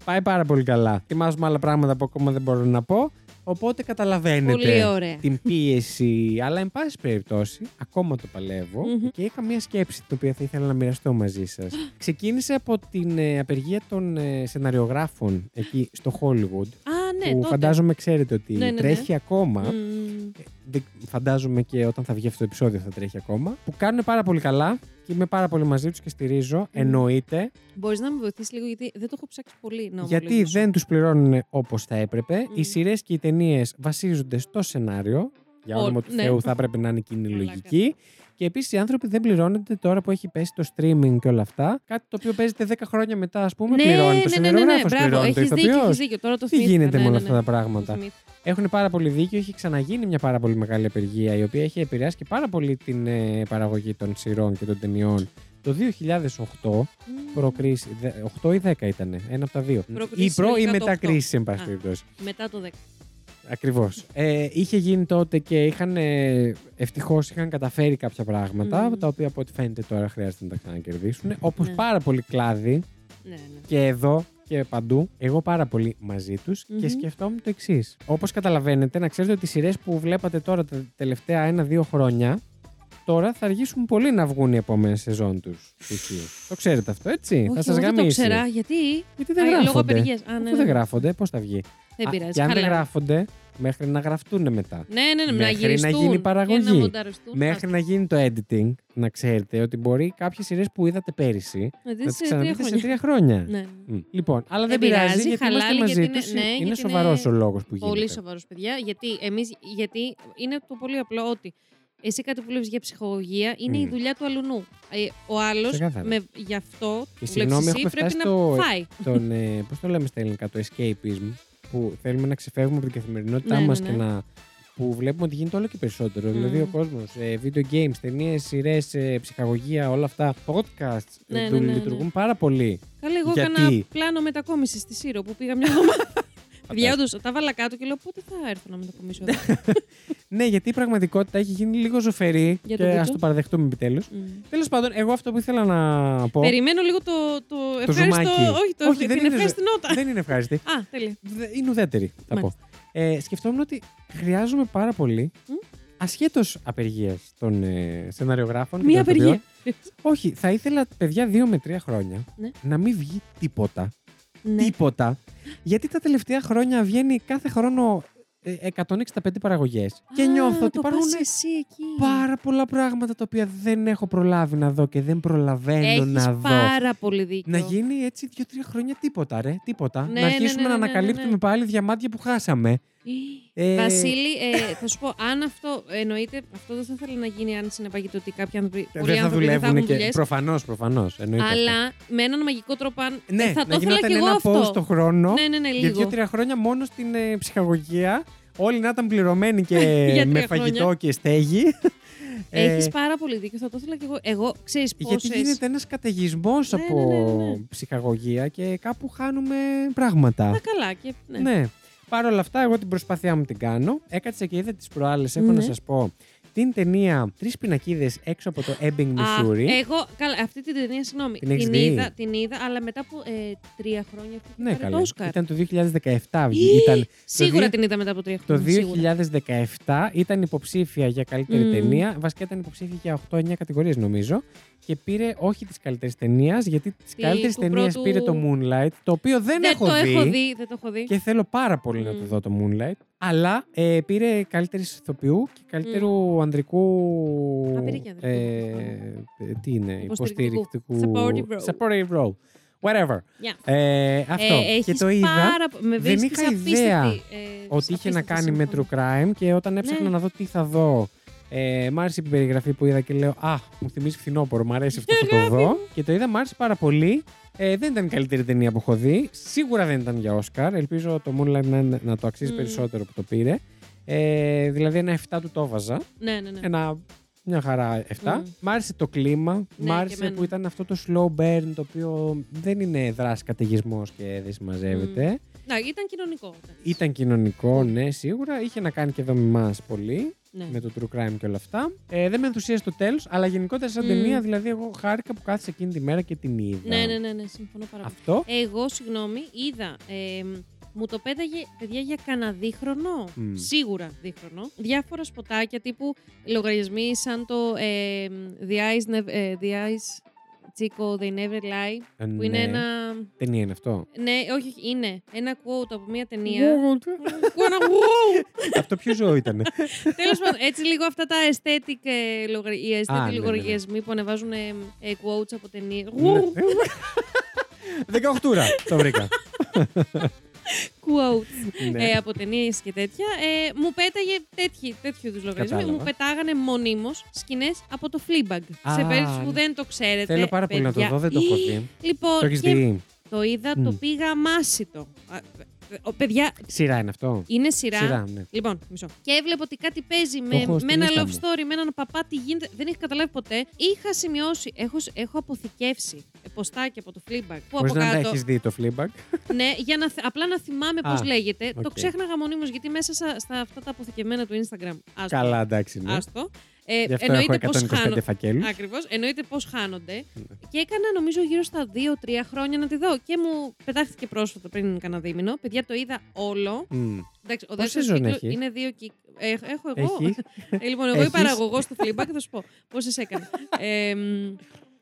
Πάει πάρα πολύ καλά. Ετοιμάζουμε άλλα πράγματα που ακόμα δεν μπορώ να πω. Οπότε καταλαβαίνετε Πολύ ωραία. την πίεση. Αλλά, εν πάση περιπτώσει, ακόμα το παλεύω Μμμ. και είχα μία σκέψη την οποία θα ήθελα να μοιραστώ μαζί σας. Ξεκίνησε από την ε, απεργία των ε, σεναριογράφων εκεί στο Hollywood. Α, ναι, που τότε. φαντάζομαι ξέρετε ότι Ναι, ναι, ναι. τρέχει ακόμα. Μμμ. Δεν- φαντάζομαι και όταν θα βγει αυτό το επεισόδιο θα τρέχει ακόμα. Που κάνουν πάρα πολύ καλά και είμαι πάρα πολύ μαζί τους και στηρίζω. Εννοείται. Μπορείς να με βοηθήσεις λίγο, γιατί δεν το έχω ψάξει πολύ να γιατί ομολογήσω. δεν τους πληρώνουν όπως θα έπρεπε. Μμ. Οι σειρές και οι ταινίες βασίζονται στο σενάριο. Για Ω, όνομα του ναι. Θεού θα έπρεπε να είναι εκείνη η Μαλάκα. λογική. Και επίσης οι άνθρωποι δεν πληρώνονται τώρα που έχει πέσει το streaming και όλα αυτά. Κάτι το οποίο παίζεται 10 χρόνια μετά, ας πούμε, ναι, πληρώνει το ναι, ναι, ναι, ναι, σεναριογράφος, μπράβο, πληρώνει το έχεις δίκιο, ηθοποιός. έχεις δίκιο. Τώρα το Τι θυμήθηκα, γίνεται ναι, με όλα ναι, αυτά ναι. τα πράγματα; Το θυμήθηκα. Έχουν πάρα πολύ δίκιο. Έχει ξαναγίνει μια πάρα πολύ μεγάλη απεργία η οποία έχει επηρεάσει και πάρα πολύ την ε, παραγωγή των σειρών και των ταινιών. Το 2008, Μμμ. προκρίση. δε- 8 ή 10 ήταν, ένα από τα δύο. Προκρίση Ή προ ή λογικά το μετά 8. κρίση, εν πάση Α. περιπτώσει. Μετά το 10. Ακριβώς. Ε, είχε γίνει τότε και είχαν. Ε, Ευτυχώς είχαν καταφέρει κάποια πράγματα, Μμμ. τα οποία από ό,τι φαίνεται τώρα χρειάζεται να τα ξανακερδίσουν. Όπως Ναι. πάρα πολύ κλάδι Ναι, ναι. και εδώ και παντού, εγώ πάρα πολύ μαζί τους και Μμμ. σκεφτόμουν το εξής. Όπως καταλαβαίνετε, να ξέρετε ότι οι σειρές που βλέπατε τώρα τα τελευταία ένα-δύο χρόνια, τώρα θα αργήσουν πολύ να βγουν οι επόμενες σεζόν τους. Το ξέρετε αυτό, έτσι; Όχι, θα σας εγώ δεν το γαμίσει. ξέρα, γιατί; Γιατί δεν Α, λόγω γράφονται. απεργίας. Α, ναι, Αφού ναι. δεν γράφονται, πώς θα βγει; Δεν Α, πειράζει. Και αν δεν χαλάρα. γράφονται, μέχρι να γραφτούν μετά. Ναι, ναι, ναι, να Μέχρι να γυριστούν. γίνει η παραγωγή. Και να μονταριστούν. Μέχρι να γίνει το editing, να ξέρετε ότι μπορεί κάποιες σειρές που είδατε πέρυσι Να να δεις τις σε τρία ξαναδείτε σε χρόνια. τρία χρόνια. Ναι. Μ. Λοιπόν, αλλά δεν, Δεν πειράζει, πειράζει, γιατί χαλάει, είμαστε μαζί γιατί τους. είναι- ναι, είναι γιατί σοβαρός είναι ο λόγος που γίνεται. Πολύ σοβαρός, παιδιά. Γιατί, εμείς, γιατί είναι το πολύ απλό ότι εσύ κάτι που βλέπεις για ψυχολογία είναι η Μμ. δουλειά του αλουνού. Ε, ο άλλος, Ξεκάθαρα. γι' αυτό Και που συγγνώμη, βλέπεις εσύ, έχουμε πρέπει φτάσει να στο- φάει. Τον, ε, πώς το λέμε στα ελληνικά, το escapism, που θέλουμε να ξεφεύγουμε από την καθημερινότητά Ναι, μας ναι, και ναι. να που βλέπουμε ότι γίνεται όλο και περισσότερο. Μμ. Δηλαδή ο κόσμος, video games, ταινίες, σειρές, ψυχαγωγία, όλα αυτά, podcasts Ναι, ε, ναι, ναι, ναι. λειτουργούν πάρα πολύ. Καλά, εγώ Γιατί; έκανα πλάνο μετακόμιση στη Σύρο που πήγα μια εβδομάδα. Παιδιά, όντως, τα βάλα κάτω και λέω πότε θα έρθω να μετακομίσω εδώ; Ναι, γιατί η πραγματικότητα έχει γίνει λίγο ζωφερή Για και το ας βίντεο. το παραδεχτούμε επιτέλους. Μμ. Τέλος πάντων, εγώ αυτό που ήθελα να πω. Περιμένω λίγο το, το, ευχαριστώ. ζουμάκι. Όχι, το, Όχι, δεν την είναι ευχάριστη νότα. Δεν είναι ευχάριστη. Α, τέλεια. Δε- Είναι ουδέτερη, θα πω. Μάλιστα. Ε, σκεφτόμουν ότι χρειάζομαι πάρα πολύ, Μμ. ασχέτως απεργίας των ε, σεναριογράφων. και Μία των ηθοποιών, απεργία. Όχι, θα ήθελα παιδιά δύο με τρία χρόνια Ναι. να μην βγει τίποτα. Ναι. Τίποτα. Γιατί τα τελευταία χρόνια βγαίνει κάθε χρόνο ε, 165 παραγωγές. Και Α, νιώθω ότι το υπάρχουν πας εσύ εκεί. πάρα πολλά πράγματα τα οποία δεν έχω προλάβει να δω και δεν προλαβαίνω Έχεις να δω. πάρα πολύ δίκιο. Να γίνει έτσι δύο-τρία χρόνια τίποτα, ρε. Τίποτα. Ναι, να ναι, αρχίσουμε ναι, να ναι, ναι, ανακαλύπτουμε ναι. πάλι διαμάντια που χάσαμε. Ε, Βασίλη, ε, θα σου πω, αν αυτό εννοείται, αυτό δεν θα ήθελα να γίνει αν συνεπάγεται ότι κάποιοι άνθρωποι, ε, πολλοί δεν θα άνθρωποι δεν θα δουλεύουν έχουν και. δουλειές, Προφανώς, προφανώς. αλλά με έναν μαγικό τρόπο, αν Ναι, ε, θα να το ήθελα γινόταν και εγώ ένα αυτό. post το χρόνο Ναι, ναι, ναι, για λίγο. δύο-τρία χρόνια μόνο στην ε, ψυχαγωγία. Όλοι να ήταν πληρωμένοι και Για με τρία φαγητό χρόνια. και στέγη. Έχεις Ε, πάρα πολύ δίκιο, θα το ήθελα και εγώ. Εγώ, ξέρεις Γιατί πόσες... γίνεται ένας καταιγισμός Ναι, από ναι, ναι, ναι. ψυχαγωγία και κάπου χάνουμε πράγματα. Τα καλά και... Ναι. Ναι. Παρ' όλα αυτά, εγώ την προσπάθειά μου την κάνω. Έκατσα και είδα τις προάλλες, έχω Ναι. να σας πω, την ταινία Τρεις πινακίδες έξω από το Ebbing, Α, Missouri. εγώ, καλά, αυτή την ταινία, συγγνώμη, Την έχεις την, δει; είδα, την είδα, αλλά μετά από ε, τρία χρόνια αυτή ναι, πάρει το καλά. Όσκαρ. Ήταν το 2017. βγή- ήταν Σίγουρα δι- την είδα μετά από τρία Το χρόνια. σίγουρα. 2017 ήταν υποψήφια για καλύτερη Μμμ. ταινία. Βασικά ήταν υποψήφια για 8-9 κατηγορίες νομίζω. Και πήρε όχι τη καλύτερη ταινία, γιατί τη Τι, καλύτερη του ταινία πρώτου- πήρε το Moonlight, το οποίο δεν, Δεν έχω το δει. έχω δει, δεν το έχω δει. Και θέλω πάρα πολύ να το Μμ. δω το Moonlight. Αλλά ε, πήρε καλύτερης ηθοποιού και καλύτερου ανδρικού. Α, πήρε και ανδρικού. Ε, ε, τι είναι, Υποστηρικτικού. υποστηρικτικού. Supportive role. Supportive role. Whatever. Yeah. Ε, αυτό. Ε, και έχεις το είδα πάρα... πο- Με δεν βρίσκεις είχα απίστευτη, ιδέα ε, ότι είχε να απίστευτη κάνει με σύμφωνα. true crime και όταν έψαχνα Ναι. να δω τι θα δω. Ε, μ' άρεσε η περιγραφή που είδα και λέω Α, μου θυμίζει φθινόπωρο, μ' αρέσει αυτό θα το δω. και το είδα, μ' άρεσε πάρα πολύ. Ε, δεν ήταν η καλύτερη ταινία που έχω δει. Σίγουρα δεν ήταν για Όσκαρ. Ελπίζω το Moonlight να, να το αξίζει Μμ. περισσότερο που το πήρε. Ε, δηλαδή ένα 7 του το έβαζα. Ναι, ναι, ναι. Ένα, μια χαρά 7. Μμ. Μ' άρεσε το κλίμα. Ναι, μ' και άρεσε εμένα. που ήταν αυτό το slow burn το οποίο δεν είναι δράση καταιγισμός και δεν συμμαζεύεται. Να, ήταν κοινωνικό. Ήταν κοινωνικό, ναι, σίγουρα. Είχε να κάνει και εδώ με εμάς πολύ. Ναι. Με το true crime και όλα αυτά. Ε, δεν με ενθουσίασε το τέλος, αλλά γενικότερα σαν Μμ. ταινία, δηλαδή, εγώ χάρηκα που κάθισε εκείνη τη μέρα και την είδα. Ναι, ναι, ναι, ναι, συμφωνώ πάρα πολύ. Αυτό. Εγώ, συγγνώμη, είδα. ε, μου το πέταγε, παιδιά, για κανένα δίχρονο. Μμ. Σίγουρα δίχρονο. Διάφορα σποτάκια τύπου λογαριασμοί σαν το ε, The Eyes, Nev- ε, The Eyes Chico, They Never Lie. Ε, Που είναι ναι. ένα. Ταινία είναι αυτό. Ναι, όχι, όχι, είναι ένα quote από μια ταινία. What? Που ένα wow! αυτό ποιο ζώο ήταν. Τέλος πάντων, έτσι λίγο αυτά τα aesthetic, ε, λογα- οι Α, aesthetic ναι, ναι, ναι. λογαριασμοί που ανεβάζουν ε, ε, quotes από ταινίε. Ναι. Δεκαοχτούρα. Το βρήκα. quotes Ναι. ε, από ταινίες και τέτοια. Ε, μου πέταγε τέτοιοι, τέτοιου είδους λογαριασμοί. Κατάλαβα. Μου πετάγανε μονίμως σκηνές από το Fleabag. Α, σε περίπτωση που ναι. δεν το ξέρετε. Θέλω πάρα πολύ να το παιδιά. δω, δεν το έχω δει. Λοιπόν, Το έχεις και δει. το είδα, το Μμ. πήγα μάσιτο. Α, ο, παιδιά, Σειρά είναι αυτό. είναι σειρά. Σειρά, ναι. Λοιπόν, μισό. Και έβλεπα ότι κάτι παίζει με, έχω στην με ένα λίστα love μου. story, με έναν παπά, τι γίνεται. Δεν είχα καταλάβει ποτέ. Είχα σημειώσει, έχω, έχω αποθηκεύσει ποστάκια από το Fleabag. Που Πώ από να τα κάτω. έχεις δει το Fleabag. Ναι, για να, θ- απλά να θυμάμαι πώς Α, λέγεται. Το οκ. ξέχναγα μονίμως γιατί μέσα στα, στα αυτά τα αποθηκευμένα του Instagram. Άστο, Καλά, εντάξει. Ναι. Άστο. Ε, Γι' αυτό έχω εννοείται πως 125 χάνονται. φακέλους. Ακριβώς. Εννοείται πως χάνονται. Ναι. Και έκανα νομίζω γύρω στα 2-3 χρόνια να τη δω. Και μου πετάχτηκε πρόσφατα πριν κανένα δίμηνο. Παιδιά, το είδα όλο. Εντάξει, ο Πόσες δεύτερος σεζόν κύκλος έχεις; είναι δύο κύκλοι. έχω εγώ. Έχεις; Ε, λοιπόν, εγώ η Έχεις; παραγωγό του Fleabag θα σου πω πόσες έκανε. ε, μ,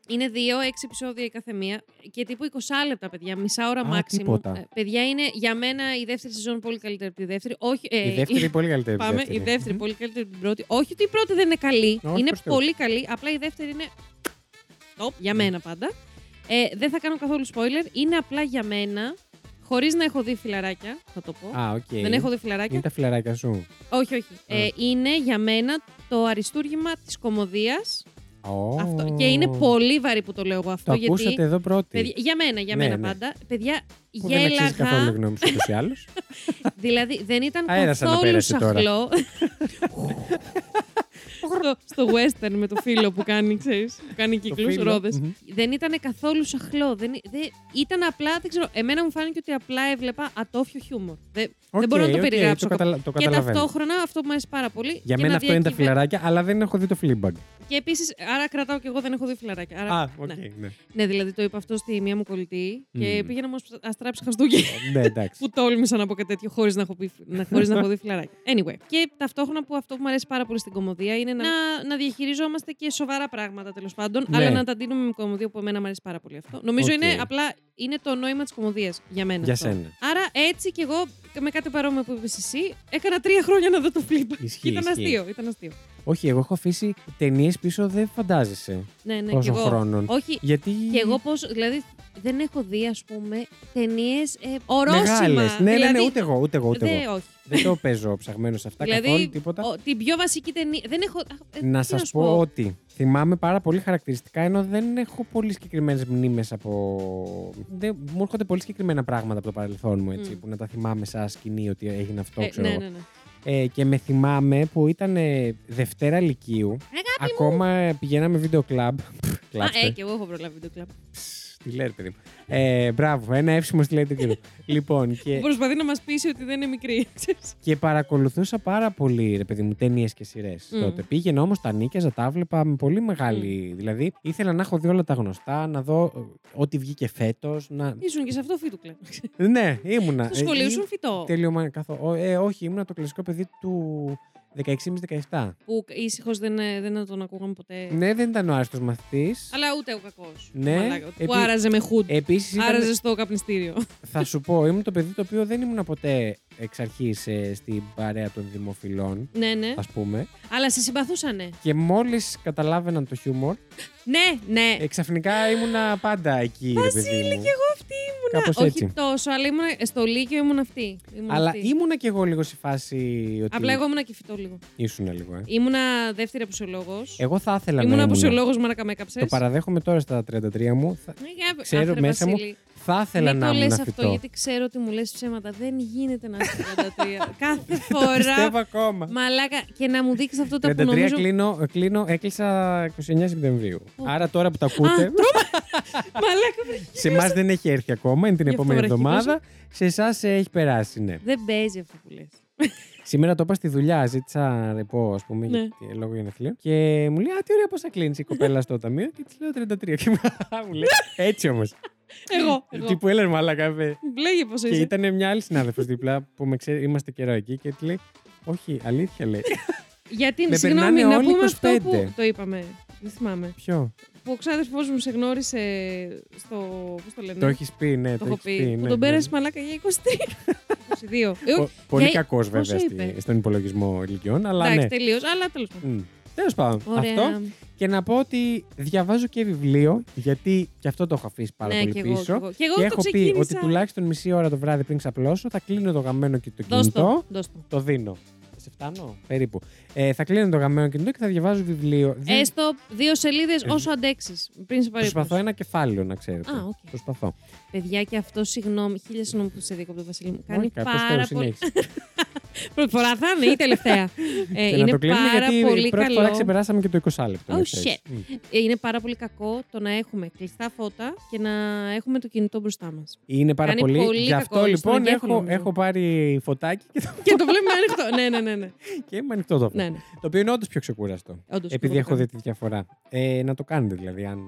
είναι δύο, έξι επεισόδια η κάθε μία και τύπου 20 λεπτά, παιδιά. Μισή ώρα Α, maximum. τίποτα. Ε, παιδιά, είναι για μένα η δεύτερη σεζόν πολύ καλύτερη από τη δεύτερη. Όχι, ε, Η δεύτερη είναι πολύ καλύτερη. από τη Πάμε, η δεύτερη πολύ καλύτερη από την πρώτη. Όχι ότι η πρώτη δεν είναι καλή. Όχι, είναι προς Θεού. πολύ καλή. Απλά η δεύτερη είναι. Top, για μένα πάντα. Ε, δεν θα κάνω καθόλου spoiler. Είναι απλά για μένα. Χωρίς να έχω δει φιλαράκια, θα το πω. Α, οκ. Δεν έχω δει φιλαράκια. Είναι τα φιλαράκια σου. Όχι, όχι. Ε, είναι για μένα το αριστούργημα της κομμωδίας. Ω. Αυτό. Και είναι πολύ βαρύ που το λέω εγώ αυτό. Το γιατί, ακούσατε εδώ πρώτη. παιδιά, για μένα, για Ναι, μένα ναι. πάντα. Παιδιά, Που δεν αξίζει καθόλου γέλαγα. γνώμη σου ούτως ή άλλως. δηλαδή δεν ήταν Αέρας καθόλου αναπέρασε τώρα. σαχλό. στο, στο western με το φίλο που κάνει, ξέρεις, που κάνει κύκλους, φίλο. ρόδες. Μμμ. Δεν ήταν καθόλου σαχλό. Δεν, δεν, ήταν απλά, δεν ξέρω, εμένα μου φάνηκε ότι απλά έβλεπα ατόφιο χιούμορ. Δεν, Οκ, δεν μπορώ να το οκ, περιγράψω. Το, καταλα- το και καταλαβαίνω. ταυτόχρονα αυτό που μου αρέσει πάρα πολύ. Για και μένα να αυτό είναι τα διακυβε- φιλαράκια, αλλά δεν έχω δει το Fleabag. Και επίσης, άρα κρατάω και εγώ δεν έχω δει φιλαράκια. Άρα, Α, οκ, ναι. ναι. ναι, δηλαδή το είπα αυτό στη μία μου κολλητή και Μμμ. πήγαινε να μου αστράψει χαστούκι. Ναι, εντάξει. που τόλμησα να πω κάτι τέτοιο χωρίς να, έχω πει- να, χωρίς να έχω δει φιλαράκια. Anyway. Και ταυτόχρονα που αυτό που μου αρέσει πάρα πολύ στην κωμωδία είναι να, να διαχειριζόμαστε και σοβαρά πράγματα τέλος πάντων, Ναι. αλλά να τα δίνουμε με κωμωδία που εμένα μου αρέσει πάρα πολύ αυτό. Νομίζω Οκ. είναι απλά είναι το νόημα της κωμωδίας για μένα. Για αυτό. σένα. Άρα έτσι κι εγώ με κάτι παρόμοιο που είπες εσύ, έκανα τρία χρόνια να δω το flip. Ισχύει, ήταν ισχύει. αστείο, ήταν αστείο. Όχι, εγώ έχω αφήσει ταινίες πίσω, δεν φαντάζεσαι Ναι, ναι, κι πόσων εγώ. χρόνων. Όχι, Γιατί. Και εγώ πώς. Δηλαδή, δεν έχω δει, ας πούμε, ταινίες ε, ορόσημα. Μεγάλες. Ναι, ναι, δηλαδή, ναι, ούτε εγώ, ούτε εγώ. Ούτε δε- εγώ. όχι. δεν το παίζω ψαγμένο σε αυτά δηλαδή, καθόλου, τίποτα. ο- την πιο βασική ταινία. Δεν έχω. α, ε, Να τι σας σου πω; ότι θυμάμαι πάρα πολύ χαρακτηριστικά, ενώ δεν έχω πολύ συγκεκριμένες μνήμες από. Δεν, μου έρχονται πολύ συγκεκριμένα πράγματα από το παρελθόν μου, έτσι, Μμ. που να τα θυμάμαι σαν σκηνή ότι έγινε αυτό, Ε, ξέρω. ναι, εγώ. ναι, ναι. Ε, και με θυμάμαι που ήταν ε, Δευτέρα Λυκείου. Αγάπη Ακόμα ε, πηγαίναμε βίντεο κλαμπ. μου. Α, ε, και εγώ έχω προλάβει βίντεο κλαμπ. Τι λέει, ρε παιδί μου. Ε, μπράβο, ένα εύσημο στη λέει του κύριου. λοιπόν, Που και, προσπαθεί να μας πείσει ότι δεν είναι μικρή. ξέρεις. και παρακολουθούσα πάρα πολύ, ρε παιδί μου, ταινίες και σειρές Μμ. τότε. Πήγαινα όμως, τα νίκιαζα, τα βλέπα με πολύ μεγάλη. Δηλαδή, ήθελα να έχω δει όλα τα γνωστά, να δω ε, ό,τι βγήκε φέτος. Να... Ήσουν και σε αυτό φίτου κλαμπ. ναι, ήμουνα. Στο σχολείο Ε, σου φυτό. Τέλειο, καθό... ο, ε, όχι, ήμουνα το κλασικό παιδί του 16,5-17. Που ήσυχος δεν, ε, δεν τον ακούγαμε ποτέ. Ναι, δεν ήταν ο άριστο μαθητής. Αλλά ούτε ο κακός. Ναι. Που Επί- άραζε με χουντ. Επίσης, ήταν... Άραζε στο καπνιστήριο. θα σου πω, ήμουν το παιδί το οποίο δεν ήμουν ποτέ εξ αρχής στην παρέα των δημοφιλών, ναι, ναι. ας πούμε. Αλλά σε συμπαθούσανε. Και μόλις καταλάβαιναν το χιούμορ, Ναι, ναι. ε, ξαφνικά ήμουνα πάντα εκεί, ρε παιδί Βασίλη, μου. και εγώ αυτή ήμουνα. Κάπως Όχι έτσι. τόσο, αλλά ήμουνα, στο Λύκειο ήμουν αυτή. Ήμουν Αλλά αυτή. ήμουνα κι εγώ λίγο σε φάση ότι. Απλά εγώ ήμουνα και φυτό λίγο. Ήσουν λίγο, ε. Ήμουνα δεύτερη αποσιολόγο. Εγώ θα ήθελα Ήμουνα να ήμουν. αποσιολόγο, μαρακα με έκαψε. Το παραδέχομαι τώρα στα 33 μου. Θα, Ε, ξέρω μέσα μου, θα ήθελα Μην να το ήμουν λες αυτό, φυτό. γιατί ξέρω ότι μου λες ψέματα. Δεν γίνεται να είσαι 33. Κάθε Το φορά. πιστεύω ακόμα. Μαλάκα. Και να μου δείξεις αυτό το 33 που νομίζω. κλείνω, κλείνω, έκλεισα 29 Σεπτεμβρίου. Ω. Άρα τώρα που τα Α, ακούτε, τρώμα. Μαλάκα. βρε. σε εμάς δεν έχει έρθει ακόμα, είναι την Γι' αυτό επόμενη βραχύπλωσα. εβδομάδα. Σε εσάς έχει περάσει, ναι. Δεν παίζει αυτό που λες. Σήμερα το είπα στη δουλειά, ζήτησα ρεπό, ας πούμε, Ναι. γιατί- λόγω γενεθλίων. Και μου λέει, Α, τι ωραία, πώς θα κλείνεις η κοπέλα στο ταμείο; Και της λέω 33. Και μου λέει, Έτσι όμως. Εγώ. εγώ. Τι που έλεγε μαλακά. βε. Λέγε πώς Και είσαι. ήταν μια άλλη συνάδελφος δίπλα που με ξέρει, είμαστε καιρό εκεί και τη λέει, Όχι, αλήθεια λέει. Γιατί, Με συγγνώμη, περνάνε να όλοι πούμε αυτό 25. που το είπαμε. Δεν θυμάμαι. Ποιο; Που ο ξάδερφός μου σε γνώρισε στο. Πώς το λένε. Το έχεις πει, ναι, Το το έχω έχεις πει. πει. Που ναι, τον ναι. πέρασε μαλάκα για 23. 22. Ε, Πο- Πολύ Για- κακός βέβαια πόσο στη- είπε; στον υπολογισμό ηλικιών, αλλά Εντάξει, ναι. τελείως. Αλλά τέλος πάντων. Τέλος πάντων, Ωραία. αυτό. Και να πω ότι διαβάζω και βιβλίο, γιατί και αυτό το έχω αφήσει πάρα ναι, πολύ και εγώ, πίσω. και εγώ. Και εγώ Και το έχω πει ξεκίνησα. ότι τουλάχιστον μισή ώρα το βράδυ πριν ξαπλώσω θα κλείνω το γαμμένο και το Δώσ' κινητό. το. δώσ' το. Το δίνω. Σε φτάνω, περίπου. Ε, θα κλείνω το γαμμένο κινητό και θα διαβάζω βιβλίο. Δεν Έστω δύο σελίδες όσο αντέξεις. Πριν σε Προσπαθώ παρήπτωση. ένα κεφάλαιο, να ξέρετε. Α, οκ. Προσπαθώ. Παιδιά, και αυτό συγγνώμη. Χίλια συγγνώμη που σε δίκο από τον Βασίλη μου. Κάνει Όχι, κάπως πάρα τέλος, πολύ. συνέχισε. Πρώτη φορά θα είναι ή τελευταία; ε, Και να είναι το κλείνουμε πάρα γιατί πολύ πρώτη καλό. φορά ξεπεράσαμε και το 20 λεπτό. Oh, να ξέρεις. shit. Μμ. Ε, Είναι πάρα πολύ κακό το να έχουμε κλειστά φώτα και να έχουμε το κινητό μπροστά μας. Είναι πάρα Κάνει πολύ. πολύ Γι' αυτό κακό, στον λοιπόν εγκέφαλο, έχω, νομίζω. έχω πάρει φωτάκι και, το... και το βλέπουμε ανοιχτό. ναι, ναι, ναι. ναι. και είμαι ανοιχτό το ναι, ναι. Το οποίο είναι όντως πιο ξεκούραστο. Όντως, Επειδή εγώ το έχω δει κάνω. τη διαφορά. Ε, να το κάνετε δηλαδή. Αν...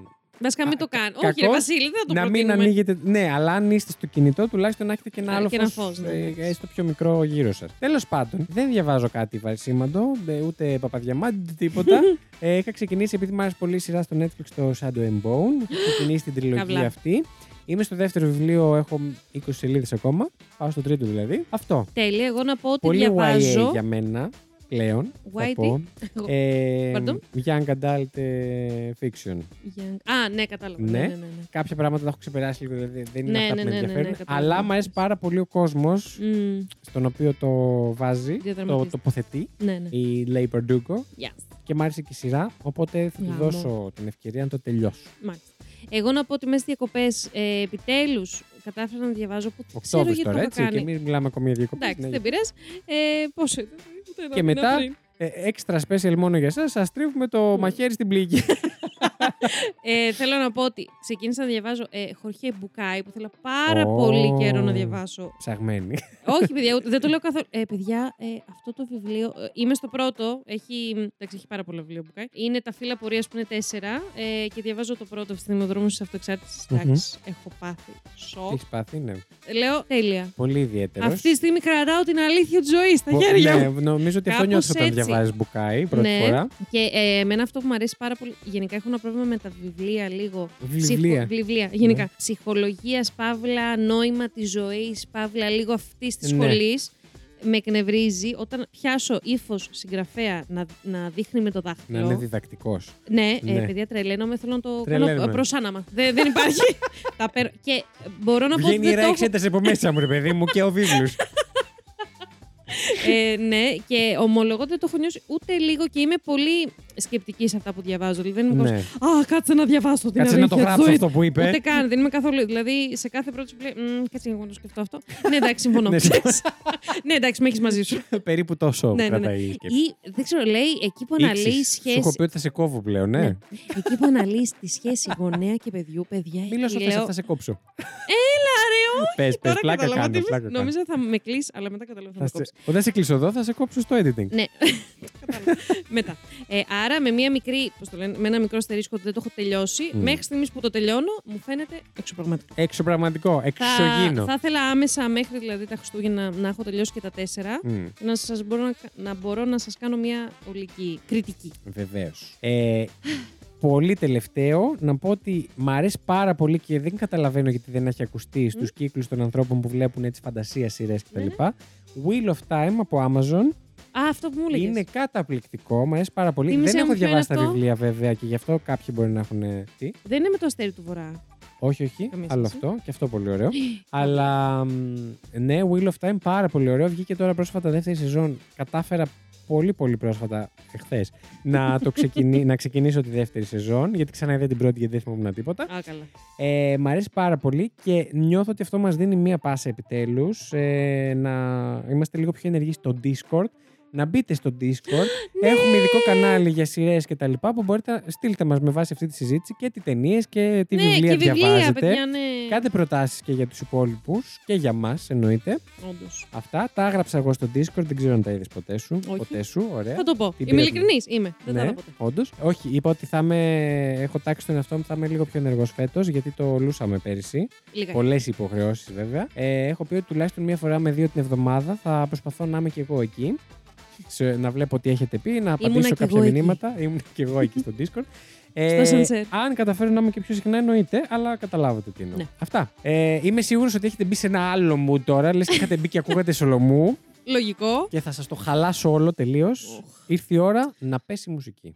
Βασικά μην Α, το κάνει. κακός, Όχι, ρε Βασίλη, δεν θα το να μην προτείνουμε. ανοίγετε. Ναι, αλλά αν είστε στο κινητό, τουλάχιστον να έχετε και ένα Α, άλλο και ένα φως, φως, ναι, ε, εντάξει. έστω πιο μικρό γύρω σας. Τέλος πάντων, δεν διαβάζω κάτι βαρσίμαντο, ε, ούτε παπαδιαμάντι, ούτε τίποτα. ε, είχα ξεκινήσει, επειδή μου άρεσε πολύ η σειρά στο Netflix, το Shadow and Bone. Είχα ξεκινήσει την τριλογία Καβλά. αυτή. Είμαι στο δεύτερο βιβλίο, έχω 20 σελίδες ακόμα. Πάω στο τρίτο δηλαδή. Αυτό. Τέλεια, εγώ να πω ότι Πολύ διαβάζω. YA για μένα πλέον. θα YT. πω. Εγώ- Ε, Pardon? young Adult ε, Fiction. Για- Α, ναι, κατάλαβα. Ναι. Ναι, ναι, ναι. ναι. Κάποια πράγματα τα έχω ξεπεράσει λίγο, δηλαδή δεν είναι Ναι, αυτά ναι, που με ναι, ναι, ναι, ενδιαφέρουν. κατάλαβα. αλλά μου αρέσει πάρα πολύ ο κόσμος Μμ, στον οποίο το βάζει, το Διαδραματίζει. τοποθετεί. ναι, ναι. Η Λέι Perdugo Yes. και μου άρεσε και η σειρά, οπότε θα του Γάμο. δώσω την ευκαιρία να το τελειώσω. Μάλιστα. Εγώ να πω ότι μέσα στις διακοπές ε, επιτέλους κατάφερα να διαβάζω που δεν ξέρω Οκτώβρη γιατί το τώρα, είχα έτσι, κάνει. και εμεί μιλάμε ακόμη για διακοπές. Εντάξει, δεν πειράζει. Ε, πόσο ήταν. ούτε ένα Και μήνα μετά πριν. Ε, extra special μόνο για εσάς, σας τρίβουμε το μαχαίρι στην πληγή. Ε, θέλω να πω ότι ξεκίνησα να διαβάζω ε, Χορχέ Μπουκάι που θέλω πάρα Ω. πολύ καιρό να διαβάσω. Ψαγμένη. Όχι, παιδιά, ούτε- δεν το λέω καθόλου. Ε, παιδιά, ε, αυτό το βιβλίο. ε, είμαι στο πρώτο. Έχει, εντάξει, έχει πάρα πολλά βιβλία Μπουκάι. Είναι τα φύλλα πορείας που είναι τέσσερα ε, και διαβάζω το πρώτο στη Δημοδρόμου της Αυτοεξάρτησης. Μμμ. Εντάξει, έχω πάθει. Σοκ. Έχεις πάθει, ναι. Λέω τέλεια. Πολύ ιδιαίτερος. Αυτή τη στιγμή κρατάω την αλήθεια της ζωής στα χέρια ναι, μου. νομίζω ότι αυτό Κάπως νιώθω όταν έτσι. διαβάζεις μπουκάι πρώτη Ναι. φορά. Και ε, εμένα αυτό που μου αρέσει πάρα πολύ. Γενικά έχω ένα πρόβλημα με τα βιβλία λίγο. Βιβλία. βιβλία. Γενικά. Ναι. Ψυχολογίας, παύλα, νόημα της ζωής, παύλα, λίγο αυτή της Ναι. σχολής. Με εκνευρίζει όταν πιάσω ύφος συγγραφέα να, να δείχνει με το δάχτυλο. Να είναι διδακτικός. Ναι, Ναι. Ε, παιδιά, τρελαίνομαι. Θέλω να το Τρελαίνομαι. κάνω προ άναμα. Δεν, δεν υπάρχει. Τα παίρνω. Και μπορώ να πω ότι Βγαίνει δεν ιερά το έχω εξέταση από μέσα μου, ρε παιδί μου, και ο βίβλος. ε, ναι, και ομολογώ ότι δεν το έχω νιώσει ούτε λίγο και είμαι πολύ σκεπτικής σε αυτά που διαβάζω. Δηλαδή δεν είμαι ναι. πως, Α, κάτσε να διαβάσω την Κάτσε να το αλήθεια της γράψω ζωής». αυτό που είπε. Ούτε καν, δεν είμαι καθόλου. Δηλαδή σε κάθε πρώτη που λέει «Μμ, Κάτσε λίγο να το σκεφτώ αυτό. ναι, εντάξει, συμφωνώ. Ναι, Ξέρεις. ναι, εντάξει, με έχεις μαζί σου. Περίπου τόσο ναι, ναι, ναι. κρατάει η σκέψη. Ή δεν ξέρω, λέει εκεί που αναλύεις Ήξεις. Σου έχω σχέση. πει ότι θα σε κόβω πλέον, ναι. Ναι. Εκεί που αναλύεις τη σχέση γονέα και παιδιού, παιδιά. Μίλα εκεί σου, θα, σε- λέω, θα σε κόψω. Έλα, ρε, όχι. Πες, πες, Τώρα πλάκα κατάλαβα κάνω, τι πλάκα είπες. κάνω. Νόμιζα θα με κλείσει, αλλά μετά κατάλαβα θα Θα με σε... κόψει. Όταν σε κλείσω εδώ, θα σε κόψω στο editing. Ναι. Κατάλαβα. Μετά. Ε, άρα με μία μικρή, πώς το λένε, με ένα μικρό αστερίσκο ότι δεν το έχω τελειώσει, Μμ. μέχρι στιγμής που το τελειώνω, μου φαίνεται εξωπραγματικό. Εξωπραγματικό, Θα, εξωγήινο. θα ήθελα άμεσα μέχρι δηλαδή τα Χριστούγεννα να έχω τελειώσει και τα τέσσερα Μμ, και να, σας μπορώ να, να μπορώ να σας κάνω μια ολική κριτική. Βεβαίως. Ε, πολύ τελευταίο, να πω ότι μ' αρέσει πάρα πολύ και δεν καταλαβαίνω γιατί δεν έχει ακουστεί στους κύκλους των ανθρώπων που βλέπουν έτσι φαντασία σειρές κτλ. Ναι, Wheel of Time από Amazon Α, αυτό που μου λέγες. είναι καταπληκτικό, μου αρέσει πάρα πολύ. Θύμισε δεν μου έχω ποιο είναι διαβάσει τα αυτό. βιβλία βέβαια και γι' αυτό κάποιοι μπορεί να έχουν. Τι, Δεν είναι με το αστέρι του Βορρά. όχι, όχι, Καμία άλλο σχέση. αυτό και αυτό πολύ ωραίο. Αλλά μ, ναι, Wheel of Time πάρα πολύ ωραίο. Βγήκε τώρα πρόσφατα δεύτερη σεζόν. Κατάφερα πολύ πολύ πρόσφατα, εχθές, να, το ξεκινή, να ξεκινήσω τη δεύτερη σεζόν. Γιατί ξανά είδα την πρώτη γιατί δεν θυμόμουν τίποτα. Α, καλά. Ε, μ' αρέσει πάρα πολύ και νιώθω ότι αυτό μας δίνει μία πάσα επιτέλους ε, να είμαστε λίγο πιο ενεργοί στο Discord. Να μπείτε στο Discord. Έχουμε ειδικό κανάλι για σειρές και τα λοιπά που μπορείτε να στείλτε μας με βάση αυτή τη συζήτηση και τις ταινίες και τι ναι, βιβλία και βιβλία, διαβάζετε. παιδιά, ναι. Κάντε προτάσεις και για τους υπόλοιπους και για μας εννοείται. Όντως. Αυτά τα έγραψα εγώ στο Discord, δεν ξέρω αν τα είδες ποτέ σου. Όχι. Ποτέ σου, ωραία. Θα το πω. Την Είμαι πήρα- ειλικρινής. Είμαι. Δεν τα Ναι, είδα ποτέ. όντως. Όχι, είπα ότι θα είμαι. Έχω τάξει τον εαυτό μου, θα είμαι λίγο πιο ενεργός φέτος, γιατί το λούσαμε πέρυσι. Λίγα. Πολλές υποχρεώσεις βέβαια. Ε, έχω πει ότι τουλάχιστον μία φορά με δύο την εβδομάδα θα προσπαθώ να είμαι και εγώ εκεί. Σε- να βλέπω τι έχετε πει, να απαντήσω κι κάποια εγώ εκεί. μηνύματα. Ήμουν και εγώ εκεί στο Discord. Ε, Στο sunset. αν καταφέρω να είμαι και πιο συχνά, εννοείται, αλλά καταλάβατε τι εννοώ. Ναι. Αυτά. Ε, είμαι σίγουρος ότι έχετε μπει σε ένα άλλο μου τώρα. Λες και είχατε μπει και ακούγατε σολομού. Λογικό. και θα σας το χαλάσω όλο τελείως. Ήρθε η ώρα να πέσει η μουσική.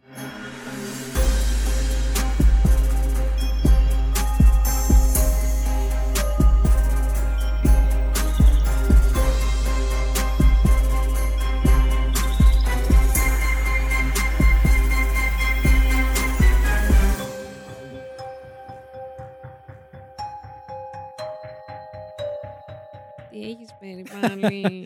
Φέρει πάλι.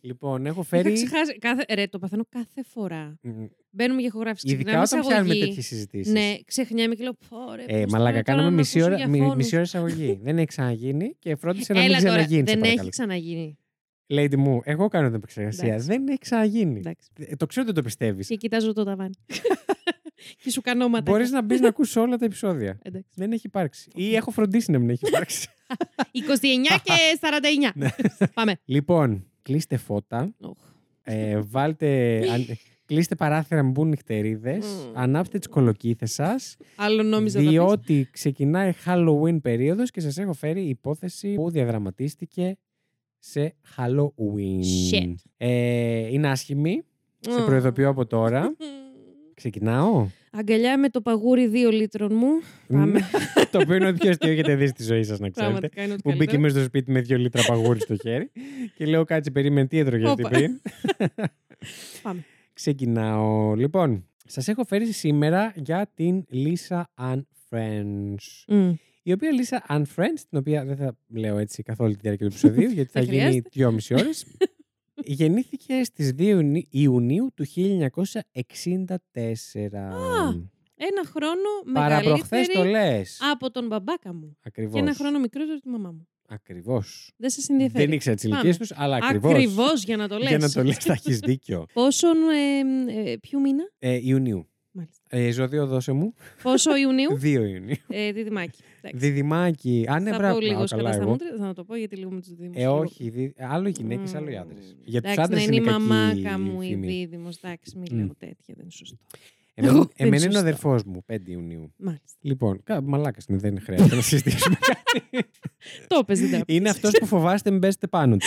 Λοιπόν, έχω Είχα φέρει. ξεχάσει. Κάθε... Ρε, το παθαίνω κάθε φορά. Μ, Μπαίνουμε για ηχογράφηση. Ειδικά ξεκινάμε όταν πιάνουμε εισαγωγή. τέτοιες συζητήσεις. Ναι, ξεχνιάμαι και λέω πω ρε. Ε, πώς μαλάκα, τώρα κάναμε να μισή ακούσω ώρα, για μι- φόνους. μισή ώρα εισαγωγή. δεν έχει ξαναγίνει και φρόντισε να μην Έλα τώρα, ξαναγίνει. σε δεν παρακαλώ. έχει ξαναγίνει. Lady μου, εγώ κάνω την επεξεργασία. Εντάξει. Δεν έχει ξαναγίνει. Εντάξει. Ε, το ξέρω ότι το πιστεύεις. Και κοιτάζω το ταβάνι. και σου κάνω ματάκια. Μπορείς να μπεις να ακούσει όλα τα επεισόδια. Εντάξει. Δεν έχει υπάρξει. Ή έχω φροντίσει να μην έχει υπάρξει. 29 και 49. Ναι. Πάμε. λοιπόν, κλείστε φώτα. Οχ. Ε, βάλτε. αν- Κλείστε παράθυρα, μην μπουν νυχτερίδες. Μμμ. Ανάψτε τις κολοκύθες σας. Άλλο νόμιζα θα πεις. Διότι ξεκινάει Halloween περίοδος και σας έχω φέρει υπόθεση που διαδραματίστηκε σε Halloween. Shit. Ε, είναι άσχημη. Σε Μμ. προειδοποιώ από τώρα. Ξεκινάω; Αγκαλιά με το παγούρι 2 λίτρων μου. Πάμε. το οποίο είναι ό,τι πιο αστείο έχετε δει στη ζωή σας, να ξέρετε. Πραγματικά είναι ό,τι Που μπήκε καλύτερο. μέσα στο σπίτι με δύο λίτρα παγούρι στο χέρι. και λέω κάτσε, περίμενε τι έτρωγε αυτή Όπα. πριν; Πάμε. Ξεκινάω. Λοιπόν, σας έχω φέρει σήμερα για την Lisa Ann French. Μμ. Η οποία Lisa Ann French, την οποία δεν θα λέω έτσι καθ' όλη τη διάρκεια του επεισοδίου, γιατί θα Δεν γίνει χρειάζεται. δυόμιση ώρες. Γεννήθηκε στις 2 Ιουνι- Ιουνίου του 1964. Ένα χρόνο Παραπροχθές το μεγαλύτερη λες. από τον μπαμπάκα μου. Ακριβώς. Και ένα χρόνο μικρότερο από τη μαμά μου. Ακριβώς. Δεν σα ενδιαφέρει. Δεν ήξερα τις Πάμε. ηλικίες τους, αλλά ακριβώς. Ακριβώς για να το λες. Για να το λες, θα έχεις δίκιο. Πόσον, ε, ε, ποιου μήνα, Ε, Ιουνίου. Μάλιστα. Ε, ζώδιο δώσε μου. Πόσο Ιουνίου, 2 Ιουνίου. ε, διδυμάκι. Εντάξει. Διδυμάκι. Α, ναι, θα μπράβο. πω λίγος Α, καλά, σκατά στα εγώ. μούτρα, θα το πω γιατί λίγο με τους δίδυμους. Ε, λίγο. όχι. δι- Άλλο γυναίκες, άλλο οι άντρες. Μμμ. Για τους Εντάξει, άντρες να είναι είναι η μαμάκα κακή μου η φήμη. δίδυμος. Εντάξει, μην Μμ. λέω τέτοια, δεν είναι σωστό. Εμένα, Δεν είναι εμένα είναι ο σωστό. αδερφός μου, 5 Ιουνίου. Μάλιστα. Λοιπόν, μαλάκας είναι, δεν χρειάζεται να συζητήσουμε κάτι. Το έπες, δεν τα είναι αυτός που φοβάστε μην πέσετε πάνω του.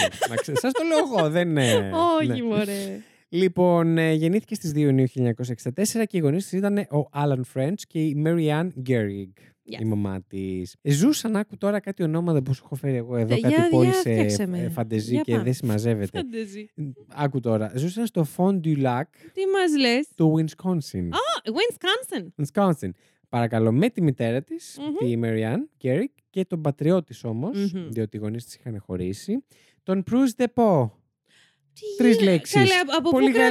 Σας το λέω εγώ, δεν είναι. Όχι, ναι. μωρέ. Λοιπόν, ε, γεννήθηκε στις 2 Ιουνίου 1964 και οι γονείς της ήταν ο Alan French και η Marianne Gehrig. Yes. Η μαμά της. Ζούσαν, άκου τώρα κάτι ονόματα που σου έχω φέρει εγώ εδώ. Ε, κάτι για- πόλει για σε φτιάξε με. ε, φαντεζή Για και πάμε. δεν συμμαζεύεται. Φαντεζή. Άκου τώρα. Ζούσαν στο Fond du Lac Τι μας λες; του Wisconsin. Α, Wisconsin. Wisconsin. Παρακαλώ, με τη μητέρα της, Μμμ. τη Marianne Gehrig, και τον πατριώτη της όμως, Μμμ. διότι οι γονείς της είχαν χωρίσει, τον Bruce Depo. Τι Τρεις είναι, λέξεις. Καλέ, από- από Πολύ πού καλά.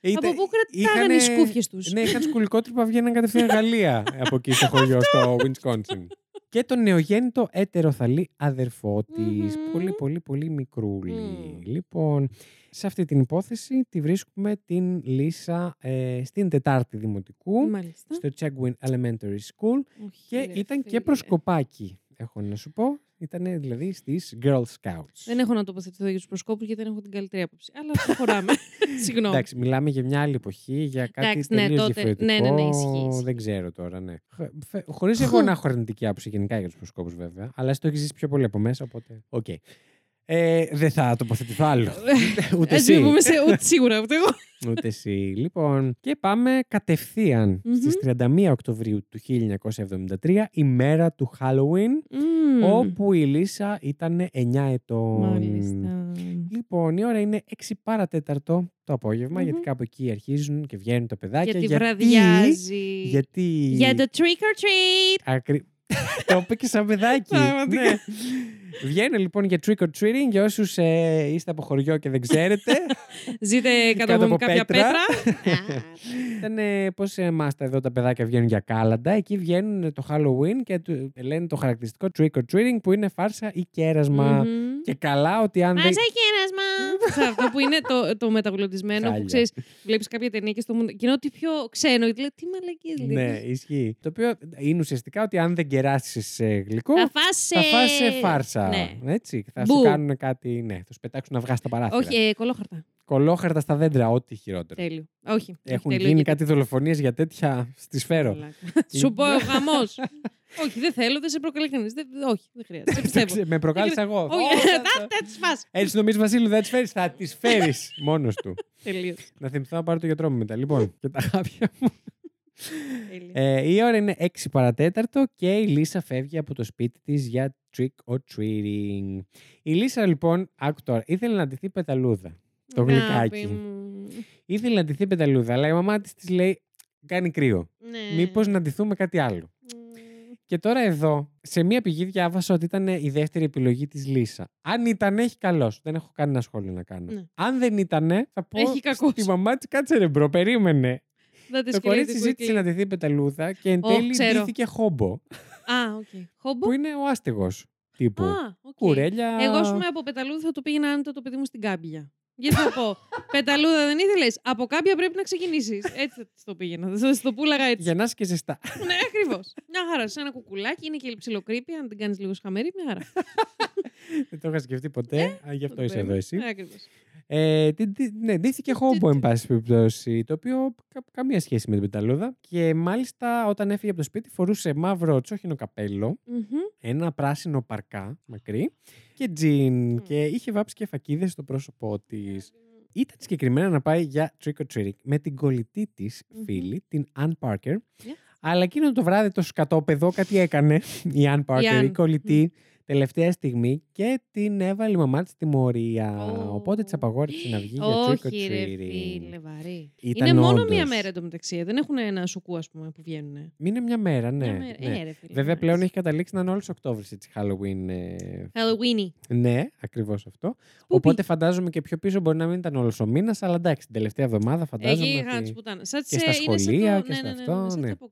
κρατά- από πού κρατάγανε οι σκούφιες τους; Ναι, είχαν σκουλικότρυπα, βγαίναν κατευθείαν Γαλλία από εκεί στο χωριό, στο Wisconsin. και τον νεογέννητο έτεροθαλή αδερφό της. Μμμ. Πολύ, πολύ, πολύ μικρούλη. Μμ. Λοιπόν, σε αυτή την υπόθεση τη βρίσκουμε την Λίσα ε, στην Τετάρτη Δημοτικού, Μάλιστα. στο Chegwin Elementary School Όχι, και ρε ήταν και φίλε. προσκοπάκι, έχω να σου πω. Ήταν δηλαδή στις Girl Scouts. Δεν έχω να τοποθετηθώ για τους προσκόπους γιατί δεν έχω την καλύτερη άποψη. Αλλά προχωράμε. Συγγνώμη. Εντάξει, μιλάμε για μια άλλη εποχή, για κάτι Εντάξει, ναι, τελείως τότε- διαφορετικό. ναι, ναι, ναι, ισχύει, ισχύει. Δεν ξέρω τώρα, ναι. Χωρίς εγώ να έχω αρνητική άποψη γενικά για τους προσκόπους, βέβαια. Αλλά εσύ το έχεις ζήσει πιο πολύ από μέσα, οπότε. Οκ. Ε, δεν θα τοποθετηθώ άλλο. Ούτε Έτσι εσύ. πούμε σε ούτε σίγουρα ούτε εγώ. Ούτε εσύ. Λοιπόν, και πάμε κατευθείαν Μμμ. στις 31 Οκτωβρίου του 1973, η μέρα του Halloween, Μμμ. όπου η Λίσα ήταν 9 ετών. Μάλιστα. Λοιπόν, η ώρα είναι 6 παρατέταρτο το απόγευμα, Μμμ. γιατί κάπου εκεί αρχίζουν και βγαίνουν τα παιδάκια. Γιατί βραδιάζει. Γιατί. Για το trick or treat. Ακρι... το είπε και σαν παιδάκι. Πραγματικά. ναι. Βγαίνουν λοιπόν για trick or treating για όσους ε, είστε από χωριό και δεν ξέρετε. Ζείτε κάτω Κάτω από από κάποια πέτρα. πέτρα. Ήταν πώς εμάς τα εδώ τα παιδάκια βγαίνουν για κάλαντα. Εκεί βγαίνουν το Halloween και του- λένε το χαρακτηριστικό trick or treating που είναι φάρσα ή κέρασμα. Μμμ. Και καλά ότι αν δεν. Μάζα κέρασμα. Σε αυτό που είναι το, το μεταγλωτισμένο που Χάλια. ξέρεις, βλέπεις κάποια ταινία και στο μουντ- και είναι ό,τι πιο ξένο. Γιατί λέει, τι μαλακίες λέει. Ναι, ισχύει. Το οποίο είναι ουσιαστικά ότι αν δεν κεράσεις γλυκό, Θα φας θα ε, φας ε, φάρσα. Ναι. Έτσι. Θα Μπου. σου κάνουν κάτι. Ναι, θα σου πετάξουν αυγά στα παράθυρα. Όχι, ε, κολόχαρτα. Κολόχαρτα στα δέντρα, ό,τι χειρότερο. Τέλειο. Όχι. Έχουν τέλειο, γίνει γιατί- κάτι δολοφονίες για τέτοια στη σφαίρο. Μαλάκα. Σου πω γαμός. Όχι, δεν θέλω, δεν σε προκαλεί κανείς. Όχι, δεν χρειάζεται. Δεν πιστεύω. με προκάλεσα εγώ. Όχι, Ω, θα- θα θα τις φας. Έτσι νομίζεις, Βασίλου, δεν τις φέρεις. Θα τις φέρεις μόνος του. Τελείως. να θυμηθώ να πάρω το γιατρό μου μετά. Λοιπόν, και τα χάπια μου. Τέλεια. Ε, η ώρα είναι 6 παρά τέταρτο και η Λίσα φεύγει από το σπίτι της για trick or treating. Η Λίσα λοιπόν, άκου τώρα, ήθελε να ντυθεί πεταλούδα. Το Αγάπη γλυκάκι. μου. Ήθελε να ντυθεί πεταλούδα, αλλά η μαμά της της λέει κάνει κρύο. Ναι. Μήπως να ντυθούμε κάτι άλλο. Και τώρα εδώ, σε μία πηγή διάβασα ότι ήταν η δεύτερη επιλογή της Λίσα. Αν ήταν, έχει καλώς. Δεν έχω κανένα σχόλιο να κάνω. Ναι. Αν δεν ήταν, θα πω Έχει κακώς. στη μαμά της, κάτσε ρε bro, περίμενε. Δεν τις Το κυλάει κορίτσι την ζήτησε κουίκλη. να ντυθεί πεταλούδα και εν Ω, τέλει ξέρω. ντύθηκε χόμπο. Α, οκ. Χόμπο; Που είναι ο άστεγος τύπου. Α, οκ. Κουρέλια. Εγώ, ας πούμε, από πεταλούδα θα το πήγαινα άνετα το παιδί μου στην κάμπια. Γιατί θα πω, πεταλούδα δεν ήθελες. Από κάμπια πρέπει να ξεκινήσεις. Έτσι θα της το πήγαινα. Θα της το πούλαγα έτσι. Για να είσαι και ζεστά. ναι, ακριβώς. Μια χαρά. Σε ένα κουκουλάκι είναι και ψιλο creepy. Αν την κάνεις λίγο σχαμερή, μια χαρά. Δεν το είχα σκεφτεί ποτέ. Α, γι' αυτό είσαι εδώ εσύ. Ναι, ακριβώς. Ε, τι- τι- ναι, ντύθηκε χόμπο, εν πάση περιπτώσει. Το οποίο κα- καμία σχέση με την πεταλούδα. Και μάλιστα όταν έφυγε από το σπίτι φορούσε μαύρο τσόχινο καπέλο, Μμμ. ένα πράσινο παρκά μακρύ και τζιν. Μμ. Και είχε βάψει και φακίδες στο πρόσωπό της. Ήταν συγκεκριμένα να πάει για trick or treating με την κολλητή της Μμμ. φίλη, την Ann Parker. Yes. Αλλά εκείνο το βράδυ το σκατόπεδο κάτι έκανε. Η Ann Parker, η, Ann. κολλητή, τελευταία στιγμή και την έβαλε η μαμά της τιμωρία. Ω. Οπότε της απαγόρευσε να βγει για trick or Όχι, ρε treating. φίλε, βαρύ. Ήταν είναι μόνο όντως. μία μέρα εντωμεταξύ. Δεν έχουν ένα σουκού, ας πούμε, που βγαίνουν. Είναι μια μέρα, ναι. Μια μέρα. ναι. Ε, ρε φίλε, Βέβαια nice. πλέον έχει καταλήξει να είναι όλος Οκτώβρης έτσι Halloween. ε, Halloween. Ναι, ακριβώς αυτό. Οπότε φαντάζομαι και πιο πίσω μπορεί να μην ήταν όλος ο μήνας, αλλά εντάξει, την τελευταία εβδομάδα φαντάζομαι Έχει ότι... γάτς πουτάνα. Σαν και τις, στα ε, είναι σαν σχολεία το- και ναι, στα ναι, ναι, αυτό,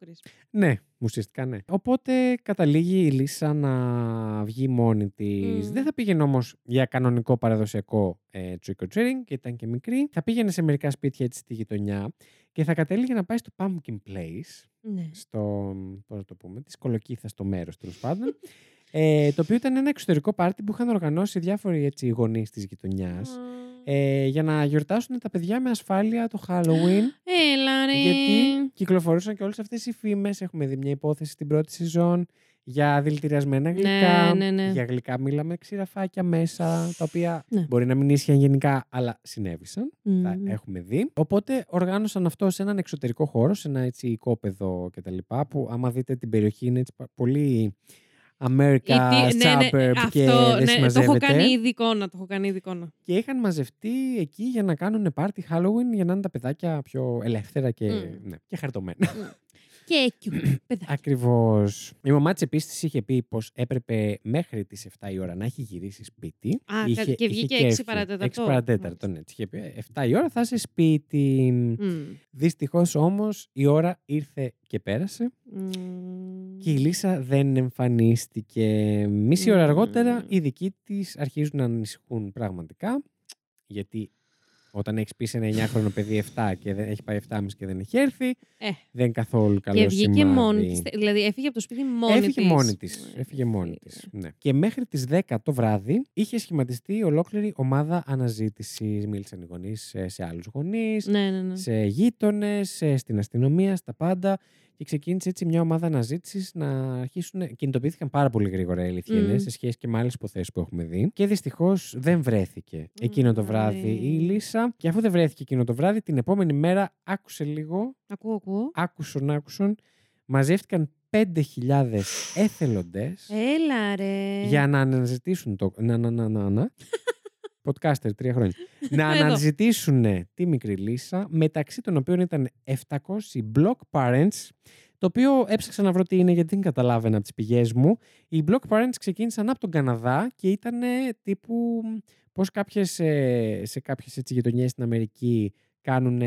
ναι, σαν τις ναι. αποκρίσεις. Ναι, ουσιαστικά ναι. Οπότε καταλήγει η Λίσσα να βγει μόνη της. Μμμ. Δεν θα πήγαινε όμως για κανονικό παραδοσιακό ε, trick or treating, και ήταν και μικρή. Θα πήγαινε σε μερικά σπίτια έτσι στη γειτονιά και θα κατέληγε να πάει στο Pumpkin Place, Ναι. στο. Πώς να το πούμε, τη κολοκύθα στο μέρος τέλος πάντων. Ε, το οποίο ήταν ένα εξωτερικό πάρτι που είχαν οργανώσει διάφοροι έτσι, γονείς της γειτονιάς. Ε, για να γιορτάσουν τα παιδιά με ασφάλεια το Halloween. Έλα ρε. Γιατί κυκλοφορούσαν και όλες αυτές οι φήμες. Έχουμε δει μια υπόθεση στην πρώτη σεζόν για δηλητηριασμένα γλυκά. ναι, ναι. Για γλυκά μίλαμε ξηραφάκια μέσα, τα οποία Ναι. μπορεί να μην ίσχυαν γενικά, αλλά συνέβησαν. Μμμ. Τα έχουμε δει. Οπότε οργάνωσαν αυτό σε έναν εξωτερικό χώρο, σε ένα έτσι οικόπεδο κτλ. Που άμα δείτε την περιοχή είναι έτσι πα- πολύ America, Η τι- ναι, ναι, suburb και αυτό, δεν ναι, το έχω συμμαζεύεται. κάνει ήδη εικόνα. Το έχω κάνει ήδη εικόνα. Και είχαν μαζευτεί εκεί για να κάνουν πάρτι Halloween για να είναι τα παιδάκια πιο ελεύθερα και, Μμ. ναι, και χαρτωμένα. Και cute, παιδάκι. Ακριβώς. Η μαμά της επίσης είχε πει πως έπρεπε μέχρι τις 7 η ώρα να έχει γυρίσει σπίτι. Α, είχε, κα- και βγήκε είχε 6 κέφι. παρατέταρτο. 6 παρατέταρτο, ναι. Της είχε πει 7 η ώρα θα είσαι σπίτι. Μμ. Δυστυχώς όμως η ώρα ήρθε και πέρασε Μμ. και η Λίσα δεν εμφανίστηκε. Μισή ώρα Μμμ. αργότερα οι δικοί της αρχίζουν να ανησυχούν πραγματικά. Γιατί όταν έχεις πει σε ένα 9χρονο παιδί 7 και δεν, έχει πάει 7,5 και δεν έχει έρθει, Ε. δεν είναι καθόλου καλό Και βγήκε σημάδι. μόνη της. Δηλαδή έφυγε από το σπίτι μόνη Έφυγε της. μόνη της. Ε, Έφυγε μόνη φίλε. της. Ναι. Και μέχρι τις 10 το βράδυ είχε σχηματιστεί ολόκληρη ομάδα αναζήτησης. Μίλησαν οι γονείς σε, σε άλλους γονείς, Ναι, ναι, ναι. σε γείτονες, στην αστυνομία, στα πάντα. Και ξεκίνησε έτσι μια ομάδα αναζήτησης να αρχίσουν. Κινητοποιήθηκαν πάρα πολύ γρήγορα οι αλήθεια είναι, Μμ. σε σχέση και με άλλες υποθέσεις που έχουμε δει. Και δυστυχώς δεν βρέθηκε εκείνο το βράδυ η ναι. Λύσα. Και αφού δεν βρέθηκε εκείνο το βράδυ, την επόμενη μέρα άκουσε λίγο Ακούω, ακούω. άκουσον, άκουσον, μαζεύτηκαν 5.000 εθελοντές Έλα ρε. για να αναζητήσουν το... Να, να, να, να, να. Podcaster, τρία χρόνια. να Εδώ. αναζητήσουν τη μικρή Λύσα, μεταξύ των οποίων ήταν 700 block parents, το οποίο έψαξα να βρω τι είναι γιατί δεν καταλάβαινα από τις πηγές μου. Οι block parents ξεκίνησαν από τον Καναδά και ήταν τύπου πώς κάποιες, ε, σε κάποιες έτσι, γειτονιές στην Αμερική κάνουν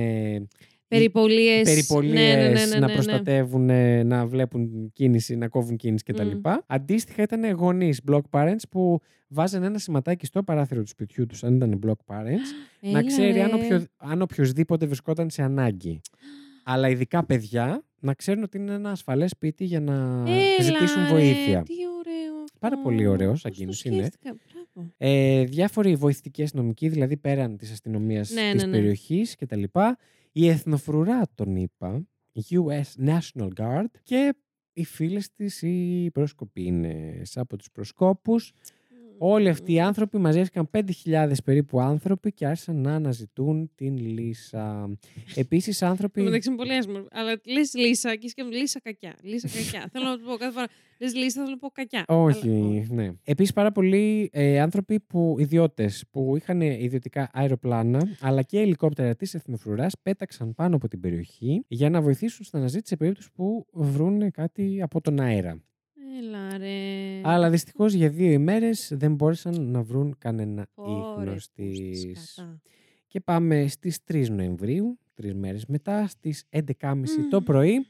Περιπολίες. περιπολίες Ναι, ναι, ναι, ναι, να ναι. προστατεύουν, ε, να βλέπουν κίνηση, να κόβουν κίνηση κτλ. Μμ. Αντίστοιχα ήταν γονείς block parents που βάζανε ένα σηματάκι στο παράθυρο του σπιτιού τους, αν ήταν block parents, να Έλα, ξέρει αν, ρε. οποιο, αν οποιοδήποτε βρισκόταν σε ανάγκη. Αλλά ειδικά παιδιά να ξέρουν ότι είναι ένα ασφαλές σπίτι για να Έλα, ζητήσουν ρε, βοήθεια. Τι ωραίο. Πάρα αυτό. πολύ ωραίο σαν Πώς το κίνηση είναι. σκέφτηκα. Μπράβο. Ε, διάφοροι βοηθητικοί αστυνομικοί, δηλαδή πέραν της αστυνομίας Ναι, της ναι, ναι. περιοχής και τα λοιπά. Η εθνοφρουρά τον είπα, US National Guard και οι φίλες της οι πρόσκοπίνες από τους προσκόπους. Όλοι αυτοί οι άνθρωποι μαζεύτηκαν 5.000 περίπου άνθρωποι και άρχισαν να αναζητούν την Λύσα. Επίσης άνθρωποι... Στο μεταξύ είναι πολύ άσχημος. Αλλά λες λύσα και σκέφτομαι λύσα κακιά. Λύσα κακιά. θέλω να το πω κάθε φορά. Λες λύσα, θέλω να πω κακιά. Όχι, Αλλά- ναι. Επίσης πάρα πολλοί ε, άνθρωποι που, ιδιώτες που είχαν ιδιωτικά αεροπλάνα αλλά και ελικόπτερα της εθνοφρουράς πέταξαν πάνω από την περιοχή για να βοηθήσουν στην αναζήτηση σε περίπτωση που βρουν κάτι από τον αέρα. Έλα ρε. Αλλά δυστυχώς για δύο ημέρες δεν μπόρεσαν να βρουν κανένα Ωρε, ίχνος πούς της της. σκατά. Και πάμε στις 3 Νοεμβρίου, τρεις μέρες μετά, στις 11.30 Μμμ. το πρωί,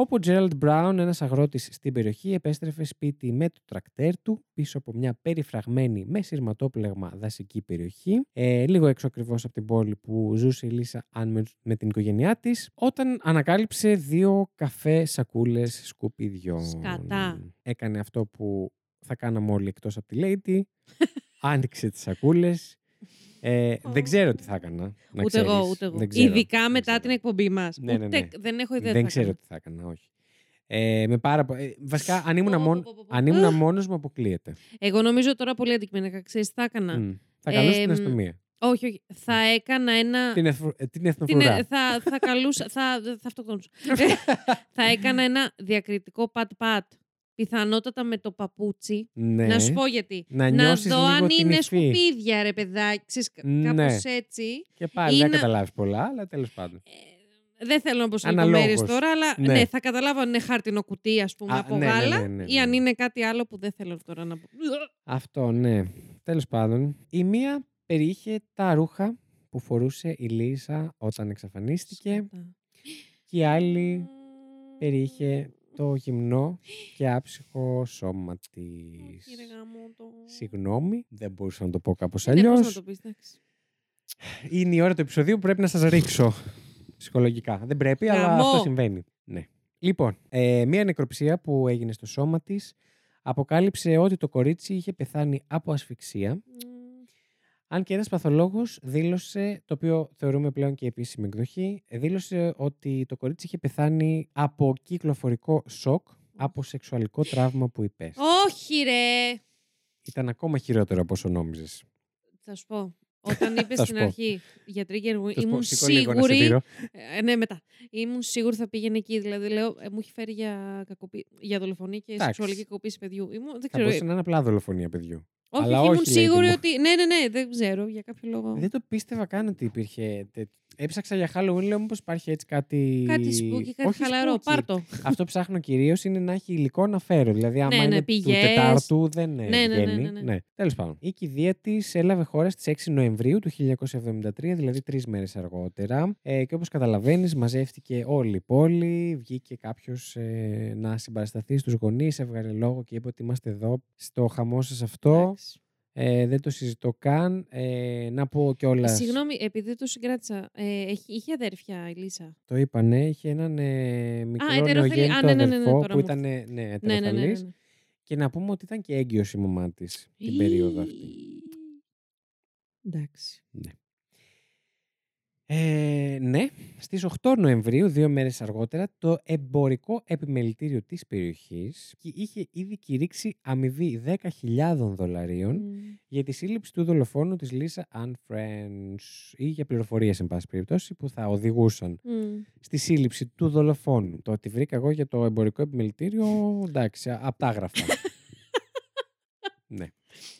όπου ο Gerald Brown, ένας αγρότης στην περιοχή, επέστρεφε σπίτι με το τρακτέρ του πίσω από μια περιφραγμένη με σειρματόπλεγμα δασική περιοχή, ε, λίγο έξω ακριβώς από την πόλη που ζούσε η Λίσα Αν με, με την οικογένειά της, όταν ανακάλυψε δύο καφέ σακούλες σκουπιδιών. Σκατά. Έκανε αυτό που θα κάναμε όλοι εκτός από τη Lady, άνοιξε τις σακούλες, ε, δεν ξέρω τι θα έκανα. Να Ούτε εγώ, ξέρεις. ούτε εγώ. Δεν ξέρω, Ειδικά δεν μετά ξέρω. την εκπομπή μας. Ναι, ναι, ναι. Δεν έχω ιδέα. Δεν τι θα ξέρω κάνω. τι θα έκανα, όχι. Ε, με πάρα πο- ε, βασικά, αν ήμουν, Πω, μόνο, πω, πω, πω. αν ήμουν μόνος μου, αποκλείεται. Εγώ νομίζω τώρα πολύ αντικειμενικά. Ξέρεις, τι θα έκανα. Μμ. Θα καλούσα την Εμ, αστυνομία. Όχι, όχι. Θα έκανα ένα. Την, εθνο- ε, την την- εθνοφρουρά. θα, θα καλούσα. Θα, θα αυτοκτονούσα. θα έκανα ένα διακριτικό πατ-πατ. Πιθανότατα με το παπούτσι. Ναι. Να σου πω γιατί. Να νιώσεις δω λίγο αν την είναι υφή. σκουπίδια, ρε παιδάκι. Ξέρεις, κα- Ναι. κάπως έτσι. Και πάλι ή δεν να- καταλάβεις πολλά, αλλά τέλος πάντων. Δεν θέλω να πω σε Αναλόγως. λεπτομέρειες τώρα, αλλά Ναι. ναι. θα καταλάβω αν είναι χάρτινο κουτί, ας πούμε, Α, από ναι, ναι, γάλα ναι, ναι, ή αν ναι. είναι κάτι άλλο που δεν θέλω τώρα να πω. Αυτό, ναι. Τέλος πάντων. Η μία περιείχε τα ρούχα που φορούσε η Λίσα όταν εξαφανίστηκε Σκατά. και η άλλη περιείχε το γυμνό και άψυχο σώμα της. Όχι, ρε γαμώτο. Συγγνώμη, δεν μπορούσα να το πω κάπως Ναι, πώς αλλιώς. να το πεις, εντάξει. Είναι η ώρα του επεισοδίου που πρέπει να σας ρίξω ψυχολογικά. Δεν πρέπει, αλλά Γαμό. αυτό συμβαίνει. Ναι. Λοιπόν, ε, μία νεκροψία που έγινε στο σώμα της αποκάλυψε ότι το κορίτσι είχε πεθάνει από ασφυξία, Μμμ. Αν και ένας παθολόγος δήλωσε, το οποίο θεωρούμε πλέον και επίσημη εκδοχή, ε, δήλωσε ότι το κορίτσι είχε πεθάνει από κυκλοφορικό σοκ από σεξουαλικό τραύμα που υπέστη. Όχι, ρε! Ήταν ακόμα χειρότερο από όσο νόμιζες. Θα σου πω. Όταν είπε Θα στην σου πω. αρχή για trigger warning, Θα σου πω, ήμουν σηκώ λίγο να σε σίγουρη. δείρω. Ε, ναι, μετά. Ήμουν σίγουρη θα πήγαινε εκεί. Δηλαδή, λέω, ε, μου έχει φέρει για, κακοπή... για δολοφονία και Εντάξει. σεξουαλική κακοποίηση παιδιού. Ήμουν, δεν Θα ξέρω. μπορούσε ε, να είναι απλά δολοφονία παιδιού. Όχι, αλλά ήμουν όχι, lady σίγουρη μου. ότι. Ναι, ναι, ναι, δεν ξέρω για κάποιο λόγο. Δεν το πίστευα καν ότι υπήρχε. τε- Έψαξα για Halloween, λέω μήπως υπάρχει έτσι κάτι. Κάτι σπούκι, κάτι Όχι χαλαρό. spooky. Πάρ' το. Αυτό που ψάχνω κυρίως είναι να έχει υλικό να φέρω. Δηλαδή, άμα Ναι, ναι, είναι πηγές. του Τετάρτου, δεν ναι, Ναι, ναι, ναι, βγαίνει. ναι, ναι. Τέλος πάντων. Η κηδεία της έλαβε χώρα στις 6 Νοεμβρίου του 1973, δηλαδή τρεις μέρες αργότερα. Ε, και όπως καταλαβαίνεις, μαζεύτηκε όλη η πόλη. Βγήκε κάποιος ε, να συμπαρασταθεί στους γονείς, έβγαλε λόγο και είπε ότι είμαστε εδώ στο χαμό σας αυτό. Εντάξει. Ε, δεν το συζητώ καν. Ε, να πω κιόλας. Συγγνώμη, επειδή το συγκράτησα. Ε, έχει, είχε αδέρφια η Λίσα. Το είπανε, είχε έναν ε, μικρό ετεροφελή. νεογέννητο Α, ναι, ναι, ναι, ναι, αδερφό τώρα που μου ήταν ναι, Ναι, ναι, ναι. ναι, ετεροφαλής. ναι. Και να πούμε ότι ήταν και έγκυος η μαμά της την περίοδο αυτή. Εντάξει. Ε, ναι, στις 8 Νοεμβρίου, δύο μέρες αργότερα, το εμπορικό επιμελητήριο της περιοχής είχε ήδη κηρύξει αμοιβή 10.000 δολαρίων Μμ. για τη σύλληψη του δολοφόνου της Λίσα Ann French ή για πληροφορίες, εν πάση περιπτώσει, που θα οδηγούσαν Μμ. στη σύλληψη του δολοφόνου. Το ότι βρήκα εγώ για το εμπορικό επιμελητήριο, εντάξει, απ' τα γραφά. ναι.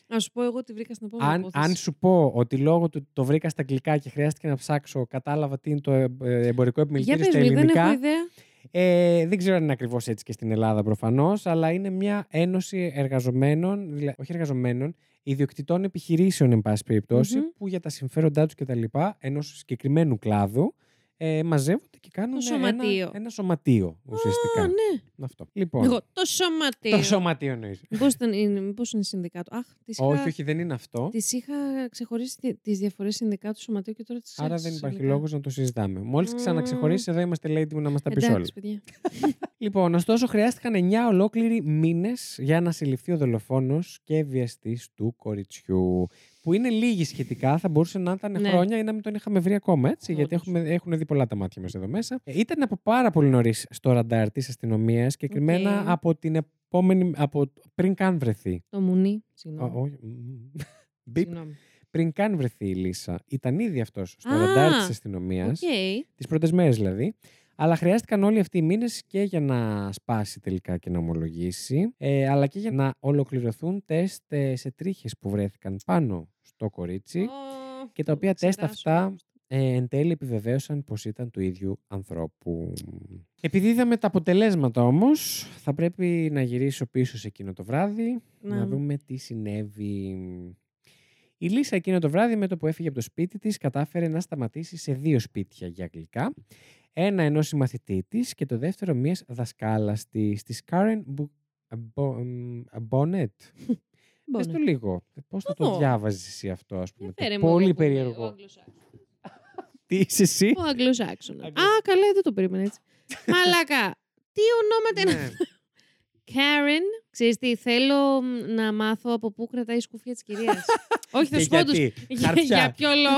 Να σου πω εγώ τι βρήκα στην επόμενη Αν, υπόθεση. αν σου πω ότι λόγω του το βρήκα στα αγγλικά και χρειάστηκε να ψάξω, κατάλαβα τι είναι το ε, ε, εμπορικό Για επιμελητήριο πες στα μου, δεν έχω ελληνικά. ιδέα. Ε, δεν ξέρω αν είναι ακριβώς έτσι και στην Ελλάδα προφανώς, αλλά είναι μια ένωση εργαζομένων, δηλα- όχι εργαζομένων, ιδιοκτητών επιχειρήσεων, εν πάση περιπτώσει, Μμμ. που για τα συμφέροντά τους κτλ. ενός συγκεκριμένου κλάδου ε, μαζεύονται και κάνουν Το ένα, σωματείο. ένα σωματείο ουσιαστικά. Α, ναι. Αυτό. Λοιπόν, Εγώ, το σωματείο. το σωματείο εννοείς. Μήπως, ήταν, είναι, μήπως είναι συνδικάτο. Αχ, τις είχα, όχι, όχι, δεν είναι αυτό. τις είχα ξεχωρίσει τι- τις διαφορές συνδικάτου σωματείου και τώρα τις Άρα ξέχασα δεν υπάρχει συνολικά. λόγος να το συζητάμε. Μόλις Μμμ. ξαναξεχωρίσει, εδώ είμαστε lady μου να μας τα πεις όλα. Εντάξει, παιδιά. Λοιπόν, ωστόσο, χρειάστηκαν 9 ολόκληροι μήνες για να συλληφθεί ο δολοφόνος και βιαστής του κοριτσιού. Που είναι λίγοι σχετικά, θα μπορούσε να ήταν Ναι. χρόνια ή να μην τον είχαμε βρει ακόμα έτσι, γιατί Όντως. έχουμε, έχουν δει πολλά τα μάτια μας εδώ μέσα. Ε, ήταν από πάρα πολύ νωρίς στο ραντάρ της αστυνομίας, συγκεκριμένα Οκ. από την επόμενη. Από, πριν καν βρεθεί. Το μουνί. Ω, Συγγνώμη. όχι, μ, μπιπ. Συγγνώμη. πριν καν βρεθεί η Λίσα, ήταν ήδη αυτός στο Α, ραντάρ της αστυνομίας. Οκ. Τις πρώτες μέρες δηλαδή. Αλλά χρειάστηκαν όλοι αυτοί οι μήνες και για να σπάσει τελικά και να ομολογήσει, ε, αλλά και για να ολοκληρωθούν τεστ ε, σε τρίχες που βρέθηκαν πάνω στο κορίτσι Ω, και τα οποία τεστ ξεράσουμε. αυτά ε, εν τέλει επιβεβαίωσαν πως ήταν του ίδιου ανθρώπου. Επειδή είδαμε τα αποτελέσματα όμως, θα πρέπει να γυρίσω πίσω σε εκείνο το βράδυ, να, Να. δούμε τι συνέβη. Η Λίσα εκείνο το βράδυ με το που έφυγε από το σπίτι της κατάφερε να σταματήσει σε δύο σπίτια για αγγλικά. Ένα ενός συμμαθητή της και το δεύτερο μιας δασκάλας της, της Karen Μπου- Μπο- μ, Bonnet. Πες το Μπόνε. λίγο. Πώς θα το Ω. διάβαζες εσύ αυτό, ας πούμε. Για το φέρε μου πολύ εγώ που είμαι περίεργο. ο Αγγλοσάξονας. Τι είσαι εσύ; Ο Αγγλοσάξονα. Α, Αγγλο- καλά, δεν το περίμενα έτσι. Μαλάκα. Τι ονόματα είναι. Ναι. Karen, ξέρεις τι, θέλω μ, να μάθω από πού κρατάει η σκουφία της κυρίας. Όχι, θα Και σου πω τους- γιατί. για, Χαρτιά. για ποιο λόγο.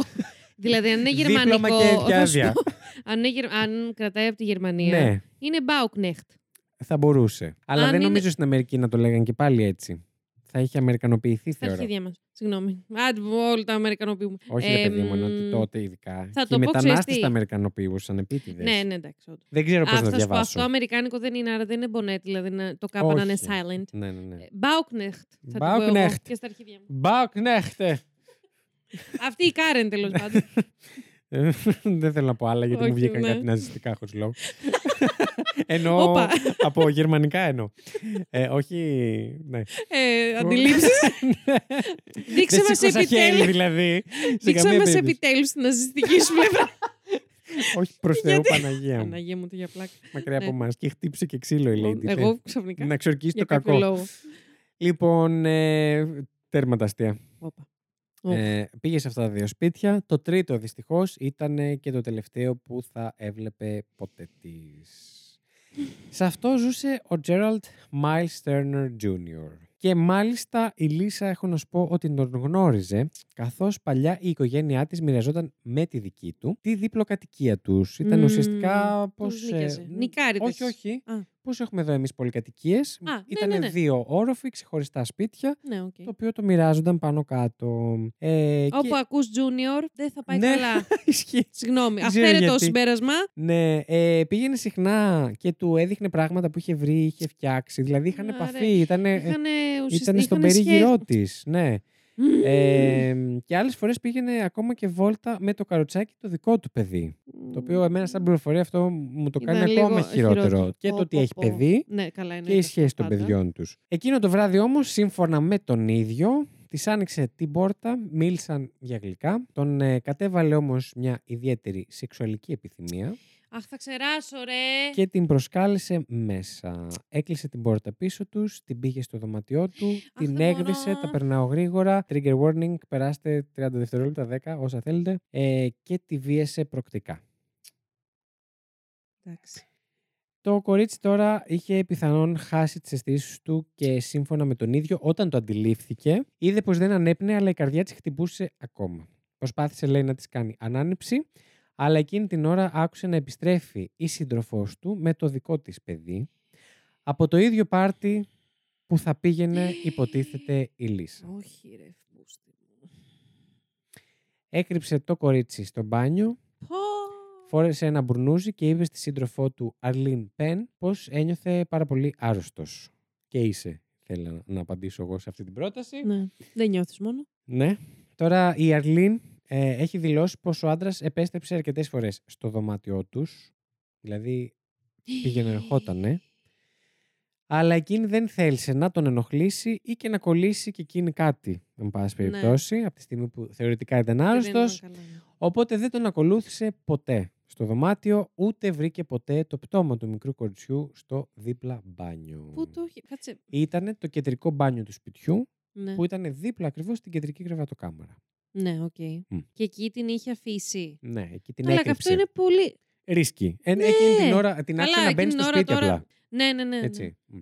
Δηλαδή, αν είναι Δίπλωμα γερμανικό. και θα σου διάδεια. πω, αν, είναι γερ- αν κρατάει από τη Γερμανία, Ναι, είναι Bauknecht. θα μπορούσε. Αλλά Αν δεν είναι- νομίζω στην Αμερική να το λέγανε και πάλι έτσι. θα είχε αμερικανοποιηθεί, Στα θεωρώ. αρχίδια μας. Συγγνώμη. Άντε, όλοι τα Αμερικανοποιούμε. Όχι, ρε Ε, παιδί μου, ενώ ότι μ, τότε ειδικά. θα και το οι πω, ξέρεις μετανάστες τι; τα αμερικανοποιούσαν επίτηδες. Ναι, ναι, εντάξει. όντως. Δεν ξέρω πώς να Αυτό, σου πω, διαβάσω. αυτό αμερικάνικο δεν είναι, άρα δεν είναι bonnet, δηλαδή να, το κάπα να είναι Όχι. silent. Ναι, ναι, ναι. Ε, Bauknecht. Θα την πω εγώ Bauknecht. και στα αρχίδια μου. Μπαουκνέχτε. Αυτή η Κάρεν τέλος πάντων. Δεν θέλω να πω άλλα γιατί μου Όχι, βγήκαν ναι. κάτι ναζιστικά χωρίς λόγο. Εννοώ Όπα. από γερμανικά εννοώ. Ε, όχι. Ναι. ε, Αντιλήψεις. Δείξε Δεν μας σήκωσα χέρι επιτέλους. δηλαδή. σε Δείξε καμία μας περίπτωση. επιτέλους την ναζιστική σου πλευρά. Όχι προς Θεού Γιατί- Παναγία μου. Παναγία μου, το για πλάκα. Μακριά από Ναι. εμάς. Και χτύπησε και ξύλο η Lady. Εγώ ξαφνικά. Να εξορκίσει Για το κάποιο κακό. λόγο. Λοιπόν, ε, τέρμα τα αστεία. Όπα. Οφ. Ε, πήγε σε αυτά τα δύο σπίτια. Το τρίτο δυστυχώς ήταν και το τελευταίο που θα έβλεπε ποτέ της. σε αυτό ζούσε ο Gerald Miles Turner Jr. Και μάλιστα η Λίσα έχω να σου πω ότι τον γνώριζε καθώς παλιά η οικογένειά της μοιραζόταν με τη δική του τη διπλοκατοικία τους. Ήταν Μμμ, ουσιαστικά τους πως... ε, νοίκιαζε. Νοικάρηδες. όχι, όχι. Α. Πώς έχουμε εδώ εμείς πολυκατοικίες. Α, ναι, Ήταν ναι, ναι. δύο όροφοι, ξεχωριστά σπίτια Ναι, οκ. το οποίο το μοιράζονταν πάνω κάτω. Ε, Όπου και... ακούς Junior, δεν θα πάει Ναι. καλά. Ισχύει. Συγγνώμη. Δεν ξέρω Αυθαίρετο γιατί. συμπέρασμα. Ναι, ε, πήγαινε συχνά και του έδειχνε πράγματα που είχε βρει, είχε φτιάξει. Δηλαδή είχαν Άρα, επαφή, ήταν, Είχαν ήταν στον περίγυρό της. Ναι. Ε, και άλλες φορές πήγαινε ακόμα και βόλτα με το καροτσάκι το δικό του παιδί. Το οποίο εμένα, σαν πληροφορία, αυτό μου το κάνει ακόμα χειρότερο. Και το ότι έχει παιδί Ναι, καλά είναι. και η σχέση των παιδιών τους. Εκείνο το βράδυ όμως, σύμφωνα με τον ίδιο, της άνοιξε την πόρτα, μίλησαν για γλυκά. Τον ε, κατέβαλε όμως μια ιδιαίτερη σεξουαλική επιθυμία Αχ, θα ξεράσω, ρε. και την προσκάλεσε μέσα. Έκλεισε την πόρτα πίσω τους, την πήγε στο δωμάτιό του, την δεν έγδυσε, μπορώ. τα περνάω γρήγορα. Trigger warning, περάστε 30 δευτερόλεπτα, 10, όσα θέλετε. Ε, και τη βίασε προκτικά. Εντάξει. Το κορίτσι τώρα είχε πιθανόν χάσει τις αισθήσεις του και σύμφωνα με τον ίδιο, όταν το αντιλήφθηκε, είδε πως δεν ανέπνεε, αλλά η καρδιά της χτυπούσε ακόμα. Προσπάθησε, λέει, να της κάνει ανάνυψη, αλλά εκείνη την ώρα άκουσε να επιστρέφει η σύντροφός του με το δικό της παιδί, από το ίδιο πάρτι που θα πήγαινε, υποτίθεται, η Λίσα. Όχι, ρε. φούστε μου. Έκρυψε το κορίτσι στο μπάνιο, Πω. φόρεσε ένα μπουρνούζι και είπε στη σύντροφό του Αρλίν Πεν πως ένιωθε πάρα πολύ άρρωστος. Και είσαι, θέλω να απαντήσω εγώ σε αυτή την πρόταση. Ναι. Δεν νιώθεις μόνο. Ναι. Τώρα η Αρλίν ε, έχει δηλώσει πως ο άντρας επέστρεψε αρκετές φορές στο δωμάτιό τους. Δηλαδή πήγαινε ερχότανε. Αλλά εκείνη δεν θέλησε να τον ενοχλήσει ή και να κολλήσει και εκείνη κάτι, εν πάση Ναι. περιπτώσει, από τη στιγμή που θεωρητικά ήταν Και δεν άρρωστος. ήταν καλά, ναι. Οπότε δεν τον ακολούθησε ποτέ στο δωμάτιο, ούτε βρήκε ποτέ το πτώμα του μικρού κοριτσιού στο δίπλα μπάνιο. Πού το έχει. Κάτσε. Ήταν το κεντρικό μπάνιο του σπιτιού, Ναι, που ήταν δίπλα ακριβώς στην κεντρική κρεβατοκάμαρα. Ναι οκ. Μμ. Και εκεί την είχε αφήσει. Ναι, εκεί την Αλλά και έκρυψε. αυτό είναι πολύ. Risky. Ε, Ναι. Εκείνη την ώρα την άφησε Καλά, να μπαίνει εκείνη στο την ώρα σπίτι τώρα- απλά. Ναι, ναι, ναι. ναι. Έτσι. Μμ.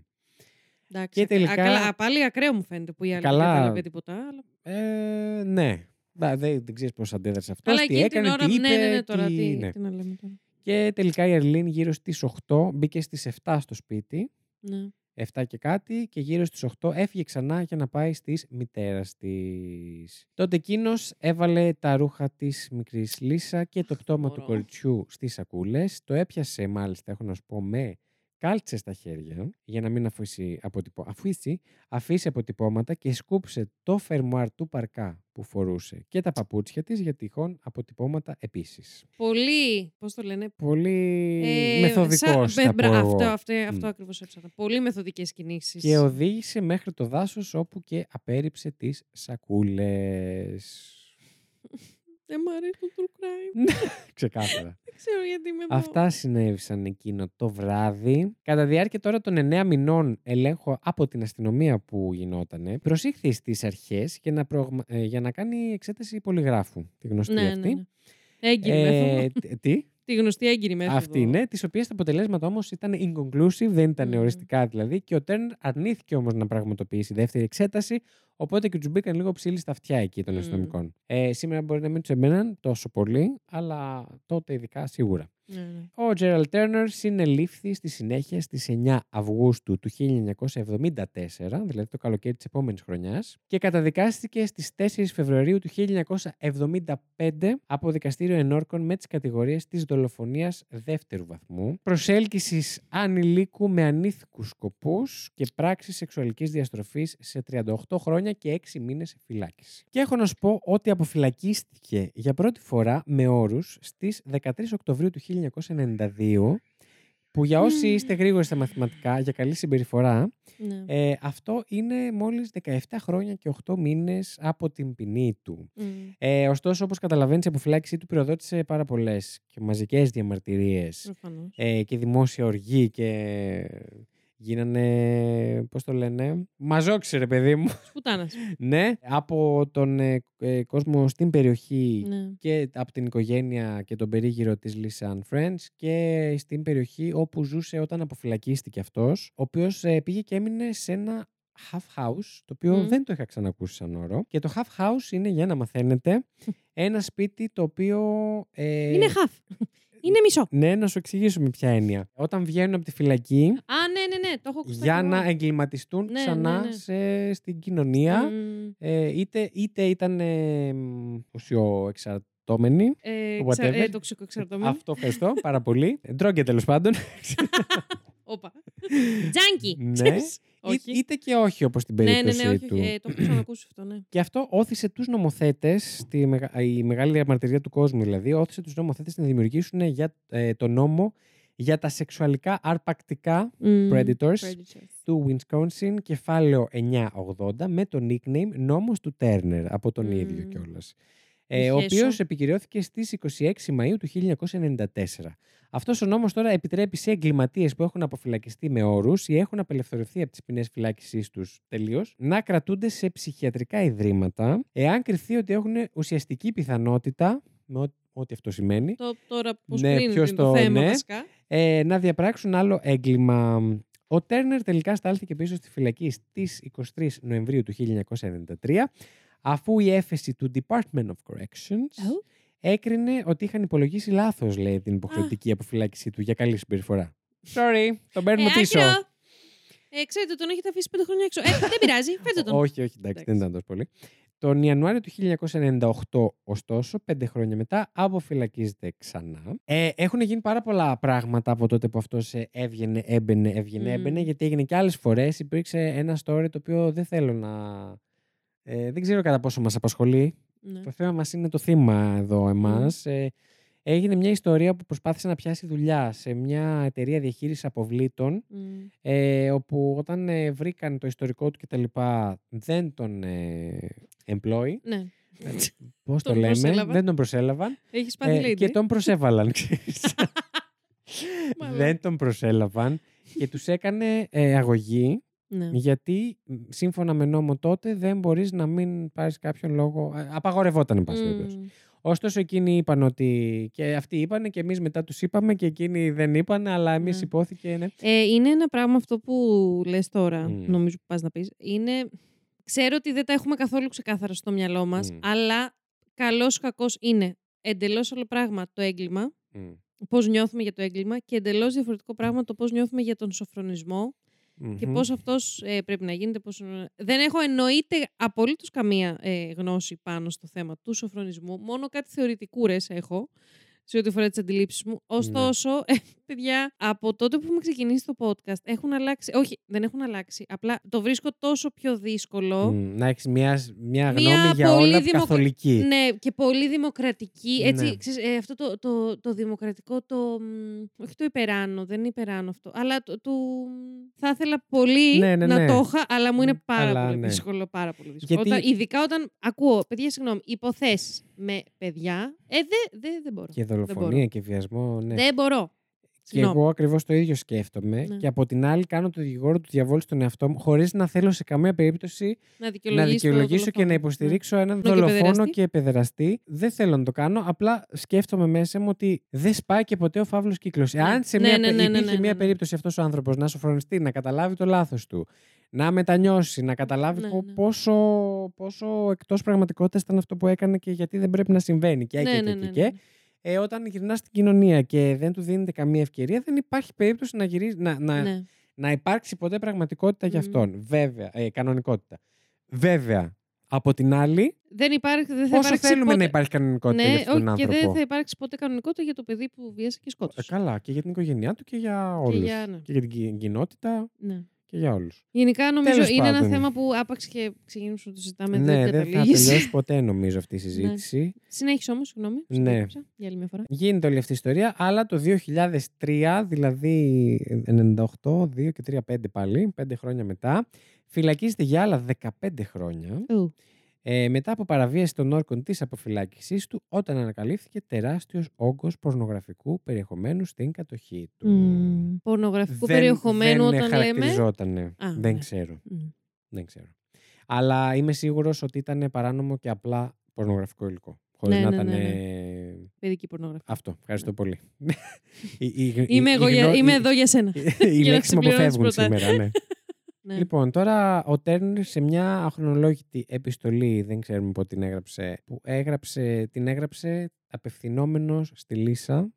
Εντάξει, Και ακρα- τελικά- Α, καλά, πάλι ακραίο μου φαίνεται που η άλλη Καλά. δεν κατάλαβε τίποτα. Αλλά, Ε, ναι. Μπα, δεν, δεν ξέρεις πώς αντέδρασε αυτός. αλλά Τι εκείνη έκανε, την ώρα. τι είπε. ναι, ναι, ναι, τώρα τι... τι, ναι. τι να λέμε τώρα. Και τελικά η Ερλίν γύρω στις 8 μπήκε στις 7 στο σπίτι. Ναι. 7 και κάτι και γύρω στις 8 έφυγε ξανά για να πάει στις μητέρας της. Τότε εκείνος έβαλε τα ρούχα της μικρής Λίσα και το πτώμα του μωρό. κοριτσιού στις σακούλες. Το έπιασε μάλιστα, έχω να σου πω, με κάλτσε στα χέρια για να μην αφήσει, αποτυπω... αφήσει, αφήσει αποτυπώματα και σκούψε το φερμουάρ του παρκά που φορούσε και τα παπούτσια της για τυχόν αποτυπώματα επίσης. Πολύ. Πώς το λένε. Πολύ Ε, μεθοδικός σαν- θα μπρα- πω εγώ. Αυτό, αυτό, αυτό Μμ. ακριβώς έψαχνα. Πολύ μεθοδικές κινήσεις. και οδήγησε μέχρι το δάσος όπου και απέρριψε τις σακούλες. Δεν μου αρέσει το true crime. Ξεκάθαρα. Δεν ξέρω γιατί είμαι εδώ. Αυτά συνέβησαν εκείνο το βράδυ. Κατά διάρκεια τώρα των 9 μηνών ελέγχου από την αστυνομία που γινότανε, προσήχθη στις αρχές για να, προγμα- ε, για να κάνει εξέταση πολυγράφου. Τη γνωστή Ναι, αυτή. ναι, ναι. Έγκυρη Ε, μέθοδο. τ- τι; Τη γνωστή έγκυρη μέθοδο. Αυτή είναι, τι οποίε τα αποτελέσματα όμως ήταν inconclusive, δεν ήταν Μμμ. οριστικά δηλαδή, και ο Τέρνερ αρνήθηκε όμως να πραγματοποιήσει δεύτερη εξέταση, Οπότε και τους μπήκαν λίγο ψήλοι στα αυτιά εκεί των Μμμ. αστυνομικών. Ε, σήμερα μπορεί να μην τους εμέναν τόσο πολύ, αλλά τότε ειδικά σίγουρα. Ναι, ναι. Ο Gerald Turner συνελήφθη στη συνέχεια στις 9 Αυγούστου του 1974, δηλαδή το καλοκαίρι της επόμενης χρονιάς, και καταδικάστηκε στις 4 Φεβρουαρίου του 1975 από δικαστήριο ενόρκων με τις κατηγορίες της δολοφονίας δεύτερου βαθμού, προσέλκυσης ανηλίκου με ανήθικους σκοπούς και πράξης σεξουαλικής διαστροφής σε 38 χρόνια και 6 μήνες φυλάκιση. Και έχω να σου πω ότι αποφυλακίστηκε για πρώτη φορά με όρους στις 13 Οκτωβρίου του 1992 που για όσοι Μμμ. είστε γρήγοροι στα μαθηματικά για καλή συμπεριφορά Ναι. ε, αυτό είναι μόλις 17 χρόνια και 8 μήνες από την ποινή του. Μμ. Ε, ωστόσο, όπως καταλαβαίνεις, η αποφυλάκησή του πυροδότησε πάρα πολλές και μαζικές διαμαρτυρίες Προφανώς. ε, και δημόσια οργή και γίνανε, πώς το λένε, μαζόξε ρε παιδί μου. Πουτάνας. ναι, από τον ε, ε, κόσμο στην περιοχή Ναι. και από την οικογένεια και τον περίγυρο της Lisa Ann Friends και στην περιοχή όπου ζούσε όταν αποφυλακίστηκε αυτός, ο οποίος ε, πήγε και έμεινε σε ένα half house, το οποίο Μμ. δεν το είχα ξανακούσει σαν όρο. Και το half house είναι, για να μαθαίνετε, ένα σπίτι το οποίο... ε, Είναι χαφ. Είναι μισό. Ναι, να σου εξηγήσω με ποια έννοια. Όταν βγαίνουν από τη φυλακή, Α, ναι, ναι, ναι. Το έχω ακούσει. για να εγκληματιστούν Ναι, ξανά ναι, ναι. Σε, στην κοινωνία, Μμ. ε, είτε, είτε ήταν ε, μ, ουσιοεξαρτώμενοι, Ε, Whatever. ξα- ε, τοξικοεξαρτώμενο. Αυτό ευχαριστώ πάρα πολύ. Ντρόγκε τέλος πάντων. Όπα. Τζάνκι. Ναι. Ξέρεις. Ή- Όχι. είτε και όχι όπως στην Ναι, ναι, περίπτωση ναι, όχι, του. όχι. Ε, το έχω ξανακούσει αυτό, ναι. Και αυτό όθησε τους νομοθέτες, τη, μεγα- η μεγάλη διαμαρτυρία του κόσμου δηλαδή, όθησε τους νομοθέτες να δημιουργήσουν για, ε, το νόμο για τα σεξουαλικά αρπακτικά Μμ. Predators Predators. του Wisconsin, κεφάλαιο 980, με το nickname νόμος του Turner, από τον Μμμ. ίδιο κιόλας. Ε, ο Χέσο. οποίος επικυρώθηκε στις 26 Μαΐου του 1994. Αυτός ο νόμος τώρα επιτρέπει σε εγκληματίες που έχουν αποφυλακιστεί με όρους ή έχουν απελευθερωθεί από τις ποινές φυλάκισής τους τελείως, να κρατούνται σε ψυχιατρικά ιδρύματα, εάν κριθεί ότι έχουν ουσιαστική πιθανότητα, με ό- ό,τι αυτό σημαίνει, Το, τώρα πώς Ναι, κρίνεται ποιος είναι το το- θέμα ναι. βασικά. ε, να διαπράξουν άλλο έγκλημα. Ο Τέρνερ τελικά στάλθηκε πίσω στη φυλακή στις 23 Νοεμβρίου του 1993, αφού η έφεση του Department of Corrections Ω. έκρινε ότι είχαν υπολογίσει λάθος, λέει, την υποχρεωτική αποφυλάκησή του για καλή συμπεριφορά. Sorry, τον παίρνουμε Ε, πίσω. άκυρο. Ε, ξέρετε, τον έχετε αφήσει πέντε χρόνια έξω. Ε, δεν πειράζει, φέρτε τον. όχι, όχι, εντάξει, Εντάξει. δεν ήταν τόσο πολύ. Τον Ιανουάριο του 1998, ωστόσο, πέντε χρόνια μετά, αποφυλακίζεται ξανά. Ε, έχουν γίνει πάρα πολλά πράγματα από τότε που αυτό έβγαινε, έμπαινε, έβγαινε, Μμμ. έμπαινε, γιατί έγινε και άλλες φορές. Υπήρξε ένα story το οποίο δεν θέλω να. Ε, δεν ξέρω κατά πόσο μας απασχολεί. Ναι. Το θέμα μας είναι το θύμα εδώ, εμάς. Ε, έγινε μια ιστορία που προσπάθησε να πιάσει δουλειά σε μια εταιρεία διαχείρισης αποβλήτων Μμ. ε, όπου όταν ε, βρήκαν το ιστορικό του κτλ. δεν τον ε, employ. Ναι. Πώς το Τον λέμε, προσέλαβαν. δεν τον προσέλαβαν. Έχει πάθει ε, lady. και τον προσέβαλαν, ξέρεις. Μαλάκα. δεν τον προσέλαβαν και τους έκανε ε, αγωγή Ναι. γιατί μ, σύμφωνα με νόμο τότε δεν μπορείς να μην πάρεις κάποιον λόγο. ε, Απαγορευόταν, εν πάση περιπτώσει. Μμ. Ωστόσο, εκείνοι είπαν ότι. και αυτοί είπαν και εμείς μετά τους είπαμε και εκείνοι δεν είπαν, αλλά εμείς Ναι. υπόθηκε. Ναι. Ε, είναι ένα πράγμα αυτό που λες τώρα, Μμ. νομίζω που πας να πεις. Είναι... Ξέρω ότι δεν τα έχουμε καθόλου ξεκάθαρα στο μυαλό μας, Μμ. αλλά καλός ή κακός είναι εντελώς άλλο πράγμα το έγκλημα, Μμ. πώς νιώθουμε για το έγκλημα και εντελώς διαφορετικό πράγμα το πώς νιώθουμε για τον σοφρονισμό και Μμμ. πώς αυτός ε, πρέπει να γίνεται. Πώς... Δεν έχω εννοείται απολύτως καμία ε, γνώση πάνω στο θέμα του σοφρονισμού. Μόνο κάτι θεωρητικούρες έχω σε ό,τι αφορά τις αντιλήψεις μου. Ωστόσο, ε, παιδιά, από τότε που έχουμε ξεκινήσει το podcast έχουν αλλάξει. Όχι, δεν έχουν αλλάξει. Απλά το βρίσκω τόσο πιο δύσκολο. Μμ, Να έχεις μια, μια Μια γνώμη για πολύ όλα δημοκρα- καθολική. Ναι, και πολύ δημοκρατική. Έτσι, Ναι. ξέρεις, ε, αυτό το, το, το δημοκρατικό, το. μ, Όχι το υπεράνω, δεν είναι υπεράνω αυτό. Αλλά το, του. Θα ήθελα πολύ Ναι, ναι, να ναι. το είχα, αλλά μου είναι Μ, πάρα αλλά πολύ ναι. δύσκολο. Πάρα πολύ δύσκολο. Γιατί- Όταν, ειδικά όταν ακούω, παιδιά, συγγνώμη, υποθέσεις με παιδιά. Ε, δεν δε, δεν μπορώ. Και μπορώ. δολοφονία και βιασμό. Ναι. Δεν μπορώ. Συγγνώμη. εγώ ακριβώς το ίδιο σκέφτομαι. Ναι. Και από την άλλη, κάνω το δικηγόρο του διαβόλου στον εαυτό μου, χωρίς να θέλω σε καμία περίπτωση Να να δικαιολογήσω, δικαιολογήσω και να δολοφόνο. υποστηρίξω έναν Ναι. και δολοφόνο παιδεραστή. και παιδεραστή. Δεν θέλω να το κάνω. Απλά σκέφτομαι μέσα μου ότι δεν σπάει και ποτέ ο φαύλος κύκλος. Εάν σε Ναι, μια, ναι, πε- ναι, ναι, υπήρχε ναι, μια ναι. περίπτωση αυτός ο άνθρωπος να σοφρονιστεί, να καταλάβει το λάθος του, να μετανιώσει, να καταλάβει Ναι, πο- ναι. πόσο, πόσο εκτός πραγματικότητας ήταν αυτό που έκανε και γιατί δεν πρέπει να συμβαίνει. Και, Ναι, και, ναι, και, ναι, και, ναι. και. Ε, όταν γυρνά στην κοινωνία και δεν του δίνεται καμία ευκαιρία, δεν υπάρχει περίπτωση να, γυρίσει, να, να, Ναι. να υπάρξει ποτέ πραγματικότητα για Μμμ. αυτόν. Βέβαια, ε, κανονικότητα. Βέβαια, από την άλλη, Δεν υπάρχει, δεν θα πόσο υπάρξει θέλουμε ποτέ... να υπάρχει κανονικότητα ναι, για αυτόν τον όχι, και άνθρωπο; δεν θα υπάρξει ποτέ κανονικότητα για το παιδί που βίασε και Ε, σκότωσε. καλά, και για την οικογένειά του και για όλους. για- ναι. Και για την κι- κοινότητα Ναι. Και για όλους. Γενικά νομίζω Τέλος είναι ένα πάντων. θέμα που άπαξ και ξεκινήσουμε να το συζητάμε. ναι, δεν δεν θα καταλήγεις. τελειώσει ποτέ νομίζω αυτή η συζήτηση. Συνέχισε όμως, συγγνώμη. σε Ναι. διακόψα Για άλλη μια φορά. Γίνεται όλη αυτή η ιστορία, αλλά το 2003, δηλαδή 98, 2 και 3, 5 πάλι, 5 χρόνια μετά, φυλακίζεται για άλλα 15 χρόνια. Ου. Ε, μετά από παραβίαση των όρκων της αποφυλάκησής του όταν ανακαλύφθηκε τεράστιος όγκος πορνογραφικού περιεχομένου στην κατοχή του. Μμμ. Πορνογραφικού Δεν- περιεχομένου δεν όταν λέμε; χαρακτηριζότανε. Α, δεν ναι. ξέρω. Μμ. Δεν ξέρω. Αλλά είμαι σίγουρος ότι ήταν παράνομο και απλά πορνογραφικό υλικό. Χωρίς Ναι, να ναι, ήταν... ναι, ναι. ε, Παιδική πορνογραφία. Αυτό. Ευχαριστώ πολύ. Η- η- η- Είμαι, η εγώ, για- γνώ- είμαι η- εδώ για σένα. Οι να λέξεις μου συμπληρώνεις αποφεύγουν προτάσεις. σήμερα, ναι. Ναι. Λοιπόν, τώρα ο Τέρνερ σε μια αχρονολόγητη επιστολή, δεν ξέρουμε πότε την έγραψε, που έγραψε, την έγραψε απευθυνόμενος στη Λίσα,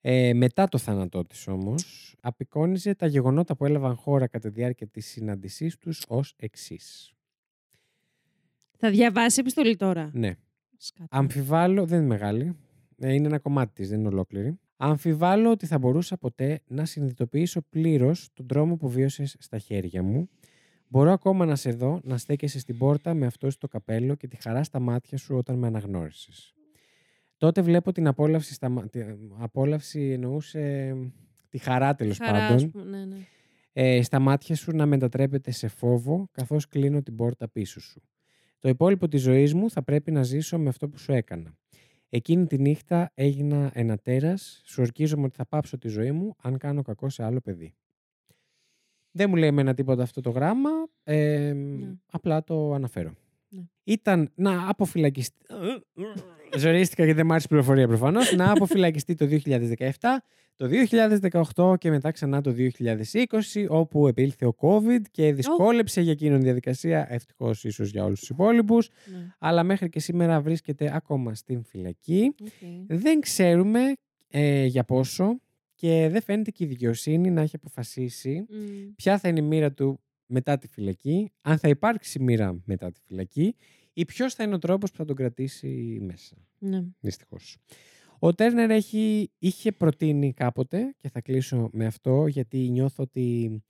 ε, μετά το θάνατό της όμως, απεικόνιζε τα γεγονότα που έλαβαν χώρα κατά τη διάρκεια της συνάντησής τους ως εξής. Θα διαβάσει επιστολή τώρα; Ναι. Σκάτα. Αμφιβάλλω, δεν είναι μεγάλη, ε, είναι ένα κομμάτι της, δεν είναι ολόκληρη. Αμφιβάλλω ότι θα μπορούσα ποτέ να συνειδητοποιήσω πλήρως τον τρόμο που βίωσες στα χέρια μου. Μπορώ ακόμα να σε δω να στέκεσαι στην πόρτα με αυτό στο καπέλο και τη χαρά στα μάτια σου όταν με αναγνώρισες. Τότε βλέπω την απόλαυση, στα, μα- την απόλαυση εννοούσε ε, τη χαρά τέλος Χαρά, ας πάντων πούμε, ναι, ναι. ε, στα μάτια σου να μετατρέπεται σε φόβο καθώς κλείνω την πόρτα πίσω σου. Το υπόλοιπο της ζωής μου θα πρέπει να ζήσω με αυτό που σου έκανα. Εκείνη τη νύχτα έγινα ένα τέρας, σου ορκίζομαι ότι θα πάψω τη ζωή μου αν κάνω κακό σε άλλο παιδί. Δεν μου λέει εμένα τίποτα αυτό το γράμμα, ε, απλά το αναφέρω. Ναι. Ήταν να αποφυλακιστεί... Ζορίστηκα γιατί δεν μ' άρεσε η πληροφορία προφανώς. να αποφυλακιστεί το 2017, το 2018 και μετά ξανά το 2020, όπου επήλθε ο COVID και δυσκόλεψε για εκείνον τη διαδικασία. Ευτυχώς ίσως για όλους τους υπόλοιπους. ναι. Αλλά μέχρι και σήμερα βρίσκεται ακόμα στην φυλακή. Οκ. Δεν ξέρουμε ε, για πόσο και δεν φαίνεται και η δικαιοσύνη να έχει αποφασίσει Μμ. ποια θα είναι η μοίρα του μετά τη φυλακή, αν θα υπάρξει μοίρα μετά τη φυλακή ή ποιος θα είναι ο τρόπος που θα τον κρατήσει μέσα. Ναι. Δυστυχώς. Ο Τέρνερ έχει, είχε προτείνει κάποτε, και θα κλείσω με αυτό, γιατί νιώθω ότι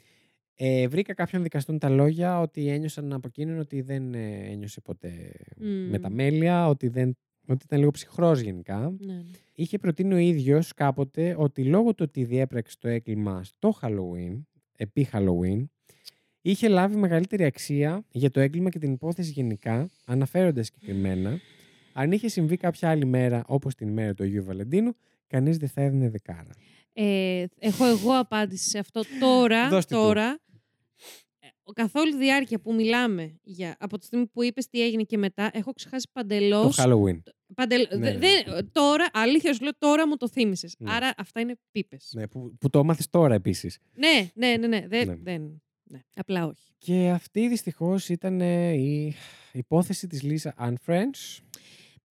ε, βρήκα κάποιον δικαστούν τα λόγια ότι ένιωσαν από εκείνον ότι δεν ε, ένιωσε ποτέ Μμ. μεταμέλεια, ότι, δεν, ότι ήταν λίγο ψυχρός γενικά. Ναι. Είχε προτείνει ο ίδιος κάποτε ότι λόγω του ότι διέπραξε το έγκλημα στο Halloween, επί Halloween, είχε λάβει μεγαλύτερη αξία για το έγκλημα και την υπόθεση γενικά, αναφέροντας συγκεκριμένα, αν είχε συμβεί κάποια άλλη μέρα, όπως την ημέρα του Αγίου Βαλεντίνου, κανείς δεν θα έδινε δεκάρα. Ε, έχω εγώ απάντηση σε αυτό τώρα. Δώσ' τη του. τώρα ε, καθ' όλη τη διάρκεια που μιλάμε για, από τη στιγμή που είπες τι έγινε και μετά, έχω ξεχάσει Το παντελώς... Halloween. Παντελ... Ναι, δε- ναι. δεν- τώρα, αλήθεια σου λέω, τώρα μου το θύμισες. Ναι. Άρα αυτά είναι πίπες. Ναι, που, που το έμαθες τώρα επίσης. Ναι, ναι, ναι, ναι. Δεν, Ναι. δεν, ναι. Απλά όχι. Και αυτή δυστυχώς ήταν ε, η υπόθεση της Λίσα Ann French.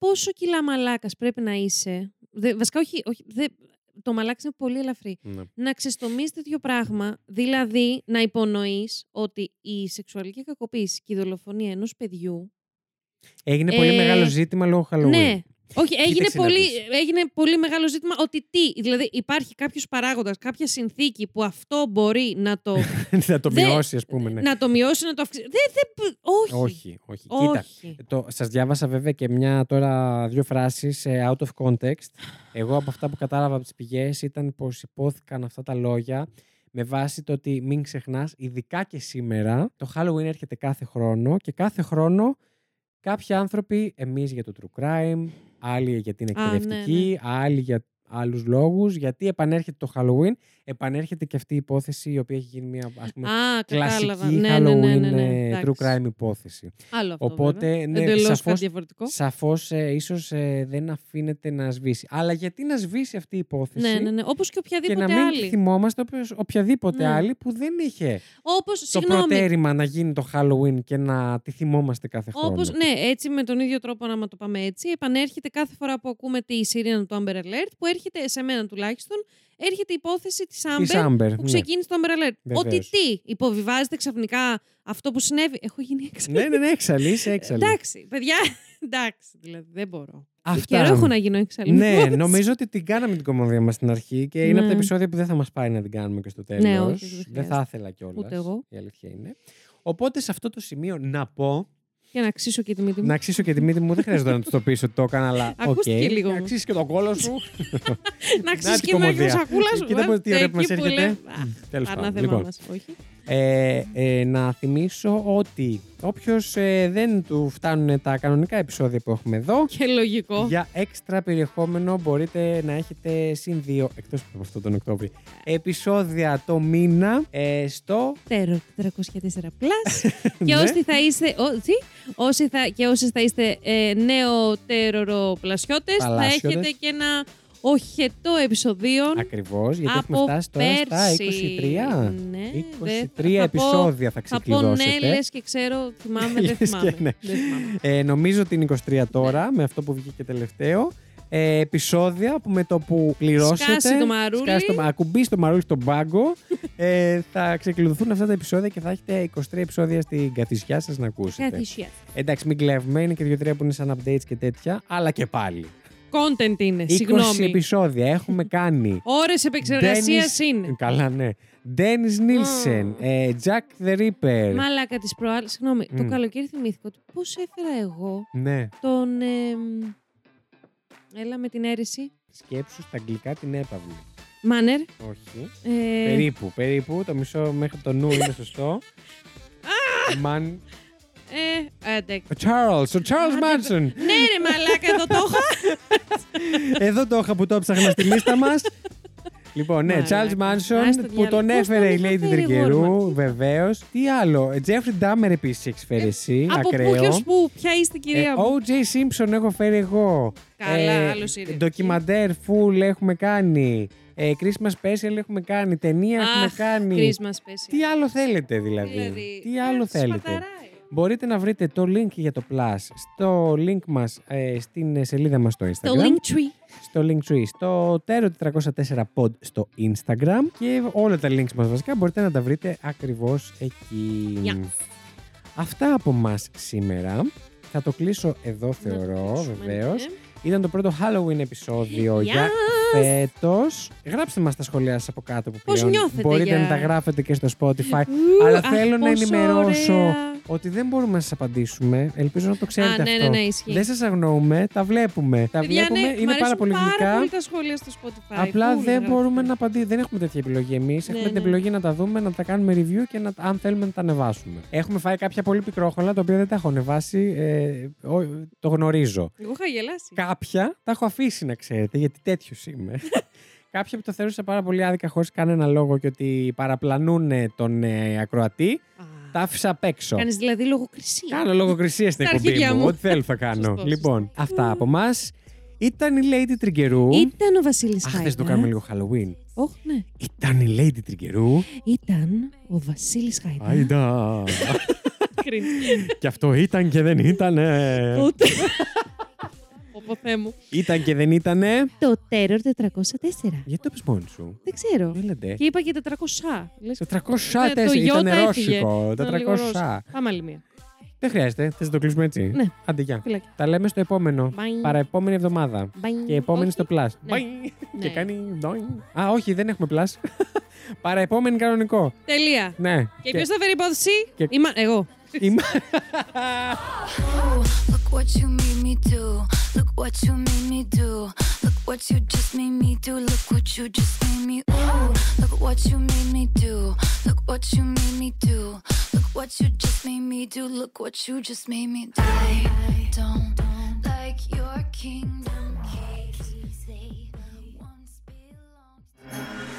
Πόσο κιλά μαλάκας πρέπει να είσαι. Δε, βασικά, όχι, όχι δε, το μαλάκας είναι πολύ ελαφρύ. Ναι. να ξεστομείς τέτοιο πράγμα, δηλαδή να υπονοείς ότι η σεξουαλική κακοποίηση και η δολοφονία ενός παιδιού Έγινε πολύ Ε, μεγάλο ζήτημα λόγω Halloween. Ναι. Όχι, έγινε Κοίταξε να πολύ, δεις. έγινε πολύ μεγάλο ζήτημα ότι τι. Δηλαδή υπάρχει κάποιος παράγοντας, κάποια συνθήκη που αυτό μπορεί να το, θα το Δεν- μειώσει, ας πούμε. Ναι. να το μειώσει, να το αυξήσει. Δεν, δεν, όχι. όχι, όχι. Κοίτα, όχι. το, σας διάβασα βέβαια και μια τώρα δύο φράσεις ε, out of context. Εγώ από αυτά που κατάλαβα από τις πηγές ήταν πως υπόθηκαν αυτά τα λόγια με βάση το ότι μην ξεχνάς, ειδικά και σήμερα, το Halloween έρχεται κάθε χρόνο και κάθε χρόνο κάποιοι άνθρωποι, εμείς για το true crime, άλλοι για την Α, ναι, εκπαιδευτική, άλλοι για άλλους λόγους. Γιατί επανέρχεται το Halloween, επανέρχεται και αυτή η υπόθεση η οποία έχει γίνει μια ας πούμε, Α, κατάλαβα. κλασική Ναι, Halloween ναι, ναι, ναι, ναι. ε, Εντάξει. true crime υπόθεση. Άλλο αυτό. Οπότε, ναι, Εντελώς σαφώς- κάτι διαφορετικό. Σαφώς ε, ίσως δεν αφήνεται να σβήσει. Αλλά γιατί να σβήσει αυτή η υπόθεση Ναι, ναι, ναι. Όπως και και οποιαδήποτε να μην άλλη. θυμόμαστε όπως οποιαδήποτε Ναι. άλλη που δεν είχε Όπως, το συγγνώμη, προτέρημα να γίνει το Halloween και να τη θυμόμαστε κάθε χρόνο. Όπως, ναι, έτσι με τον ίδιο τρόπο, να το πάμε έτσι, επανέρχεται κάθε φορά που ακούμε τη σιρήνα του Amber Alert, που έρχεται σε μένα τουλάχιστον, έρχεται η υπόθεση της Amber, Της Amber, που ναι. ξεκίνησε το Amber Alert. Βεβαίως. Ότι τι, υποβιβάζεται ξαφνικά αυτό που συνέβη. Έχω γίνει έξαλλη. ναι, ναι, ναι, έξαλλη, είσαι έξαλλη. Εντάξει, παιδιά, εντάξει, δηλαδή δεν μπορώ. Αυτά. Καιρό έχω να γίνω έξαλλη. Ναι, νομίζω ότι την κάναμε την κομμωδία μας στην αρχή και είναι Ναι. από τα επεισόδια που δεν θα μας πάει να την κάνουμε και στο τέλος. Ναι, όχι, δεν δεν θα ήθελα κιόλας. Ούτε εγώ. Η αλήθεια είναι. Οπότε σε αυτό το σημείο να πω. Για να αξίσω και τη μύτη μου. Να αξίσω και τη μύτη μου, δεν χρειάζεται να του το πεις ότι το έκανα, αλλά. οκ. Ακούστηκε λίγο Να όμως. αξίσεις και το κόλο σου. να αξίσεις την και με κομμωδία. σακούλα σου. Κοίτα ε, πώς- τι ωραία που μας εκεί έρχεται. λέει, Μμ, α, τέλος πάντων. Ανάθεμά Λοιπόν. μας, όχι. Ε, ε, να θυμίσω ότι όποιος δεν του φτάνουν τα κανονικά επεισόδια που έχουμε εδώ, Και λογικό. για έξτρα περιεχόμενο μπορείτε να έχετε συν δύο, εκτός από αυτό τον Οκτώβρη, επεισόδια το μήνα ε, στο... Τέρο 404 Plus. και Ναι. όσοι θα είστε. Ο, τι; Όσοι θα, και όσοι θα είστε ε, νέο τέρορο πλασιώτες, θα Παλάσιωτες. έχετε και ένα οχετό επεισοδίων. Ακριβώς, γιατί έχουμε από φτάσει τώρα στα πέρσι. 23. Ναι, 23 δεν- θα πω- επεισόδια θα Θα πω ναι, ξεκλειδώσετε. λες και ξέρω, θυμάμαι, δεν Λες και θυμάμαι. ναι. Δεν θυμάμαι. Ε, νομίζω ότι είναι 23 τώρα, με αυτό που βγήκε τελευταίο. Ε, επεισόδια που με το που πληρώσετε. Σκάσει το μαρούλι. σκάσει το, ακουμπήσει το μαρούλι στον πάγκο. ε, θα ξεκλειδωθούν αυτά τα επεισόδια και θα έχετε 23 επεισόδια στην καθησιά σας να ακούσετε. Καθησία. Εντάξει, μην κλέβουμε, είναι και δύο-τρία που είναι σαν updates και τέτοια, αλλά και πάλι. Content είναι, 20 Ε, συγγνώμη. επεισόδια έχουμε κάνει. Ώρες επεξεργασίας Dennis- είναι. Καλά, ναι. Dennis Nielsen, ε, Jack the Ripper. Μαλάκα της προάλλης. Συγγνώμη, το Μμ. καλοκαίρι θυμήθηκα ότι πώς έφερα εγώ Ναι, τον. εμ, έλα με την αίρεση. σκέψου στα αγγλικά την έπαυλη. Μάνερ. Όχι. Ε, Περίπου, περίπου. Το μισό μέχρι το νου είναι σωστό. Μαν... ε, εντάξει. Ο Charles, ο Charles Άντε, Manson. ναι, ρε μαλάκα, εδώ το είχα. Εδώ το είχα που το ψάχνα στη λίστα μας. Λοιπόν, ναι, Μαλάκα. Charles Manson Ας το που διάλογο. τον Πώς έφερε η τον είχα Lady φέρει εγώ, ρε Τριγκερού, μαλάκα. βεβαίως. Τι άλλο, ε, Jeffrey Dahmer επίσης έχει φέρει εσύ, Από πού, ακραίο. ποιος πού, ποια είστε Ε, κυρία μου. O.J. Simpson έχω φέρει εγώ. Καλά, άλλος series. Ντοκιμαντέρ full έχουμε κάνει. Ε, Christmas special έχουμε κάνει. Ταινία έχουμε Αχ, κάνει. Christmas special. Τι άλλο θέλετε δηλαδή. Δηλαδή, Τι άλλο ε, θέλετε. σπαταράει. Μπορείτε να βρείτε το link για το Plus στο link μας ε, στην ε, σελίδα μας στο Instagram. Το Linktree. Στο Linktree, στο Tero404 Pod στο Instagram και όλα τα links μας βασικά μπορείτε να τα βρείτε ακριβώς εκεί. Yes. Αυτά από μας σήμερα. Θα το κλείσω εδώ θεωρώ κλείσουμε, βεβαίως. ναι. Ήταν το πρώτο Halloween επεισόδιο Yes. για φέτος. Γράψτε μας τα σχόλιά σας από κάτω που Πώς πλέον νιώθετε μπορείτε για- να τα γράφετε και στο Spotify. Ου, Αλλά αχ, θέλω να πόσο ενημερώσω ωραία. Ότι δεν μπορούμε να σας απαντήσουμε. Ελπίζω να το ξέρετε Α, ναι, αυτό. ναι, ναι, ισχύει. Δεν σας αγνοούμε, τα βλέπουμε. Τα Παιδιά, βλέπουμε, ναι, μ' είναι πάρα αρέσουν πολύ πάρα γλυκά. πολύ τα σχόλια στο Spotify. Απλά Πολύ δεν γράφετε. μπορούμε να απαντήσουμε. Δεν έχουμε τέτοια επιλογή εμείς. έχουμε την ναι. επιλογή να τα δούμε, να τα κάνουμε review και να, αν θέλουμε να τα ανεβάσουμε. Έχουμε φάει κάποια πολύ πικρόχολα, τα οποία δεν τα έχω ανεβάσει. Ε, ο- το γνωρίζω. Εγώ είχα γελάσει. Κάποια τα έχω αφήσει να ξέρετε, γιατί τέτοιος είμαι. Κάποια που το θεωρούσα πάρα πολύ άδικα χωρίς κανένα λόγο και ότι παραπλανούν τον ε, ακροατή, Α, τα άφησα απ' έξω. Κάνεις δηλαδή λογοκρισία. Κάνω λογοκρισία στην Στα εκπομπή αρχίδια μου. μου. Ό,τι θέλω θα κάνω. Σωστό, λοιπόν, αυτά από εμά. Ήταν η Lady Τριγκερού. Ήταν ο Βασίλης Αχ, Χάιντα. θες να το κάνουμε λίγο Halloween. Όχι, ναι. Ήταν η Lady Τριγκερού. Ήταν ο Βασίλης Χάιντα. Άιντα. Cringe. και αυτό ήταν και δεν ήτανε. Ούτε. Όπω Θεέ μου. ήταν και δεν ήτανε. Το Terror 404. Γιατί το πεις μόνη σου; Δεν ξέρω. Έλατε. Και είπα και 400. Λες, Το 304 Ναι, το ήταν Ιώτα έφυγε. ρώσικο. Ήταν Το λίγο 300. ρώσικο. Πάμε άλλη μία. Δεν χρειάζεται. Θες να το κλείσουμε έτσι; Ναι. Άντε, γεια. Φιλάκια. Τα λέμε στο επόμενο. Bye. Παραεπόμενη εβδομάδα. Bye. Και επόμενη Όχι. στο Plus. Ναι. Bye. Και Ναι. κάνει. doing. Α, όχι, δεν έχουμε Plus. Παραεπόμενη κανονικό. Τελεία. Ναι. Και ποιο θα φέρει υπόθεση; και- Είμαι εγώ. Look what you made me do. Look what you made me do. Look what you just made me do. Look what you just made me. Ooh. Look what you made me do. Look what you made me do. Look what you just made me do. Look what you just made me do. I don't like your kingdom. Case. They once belonged.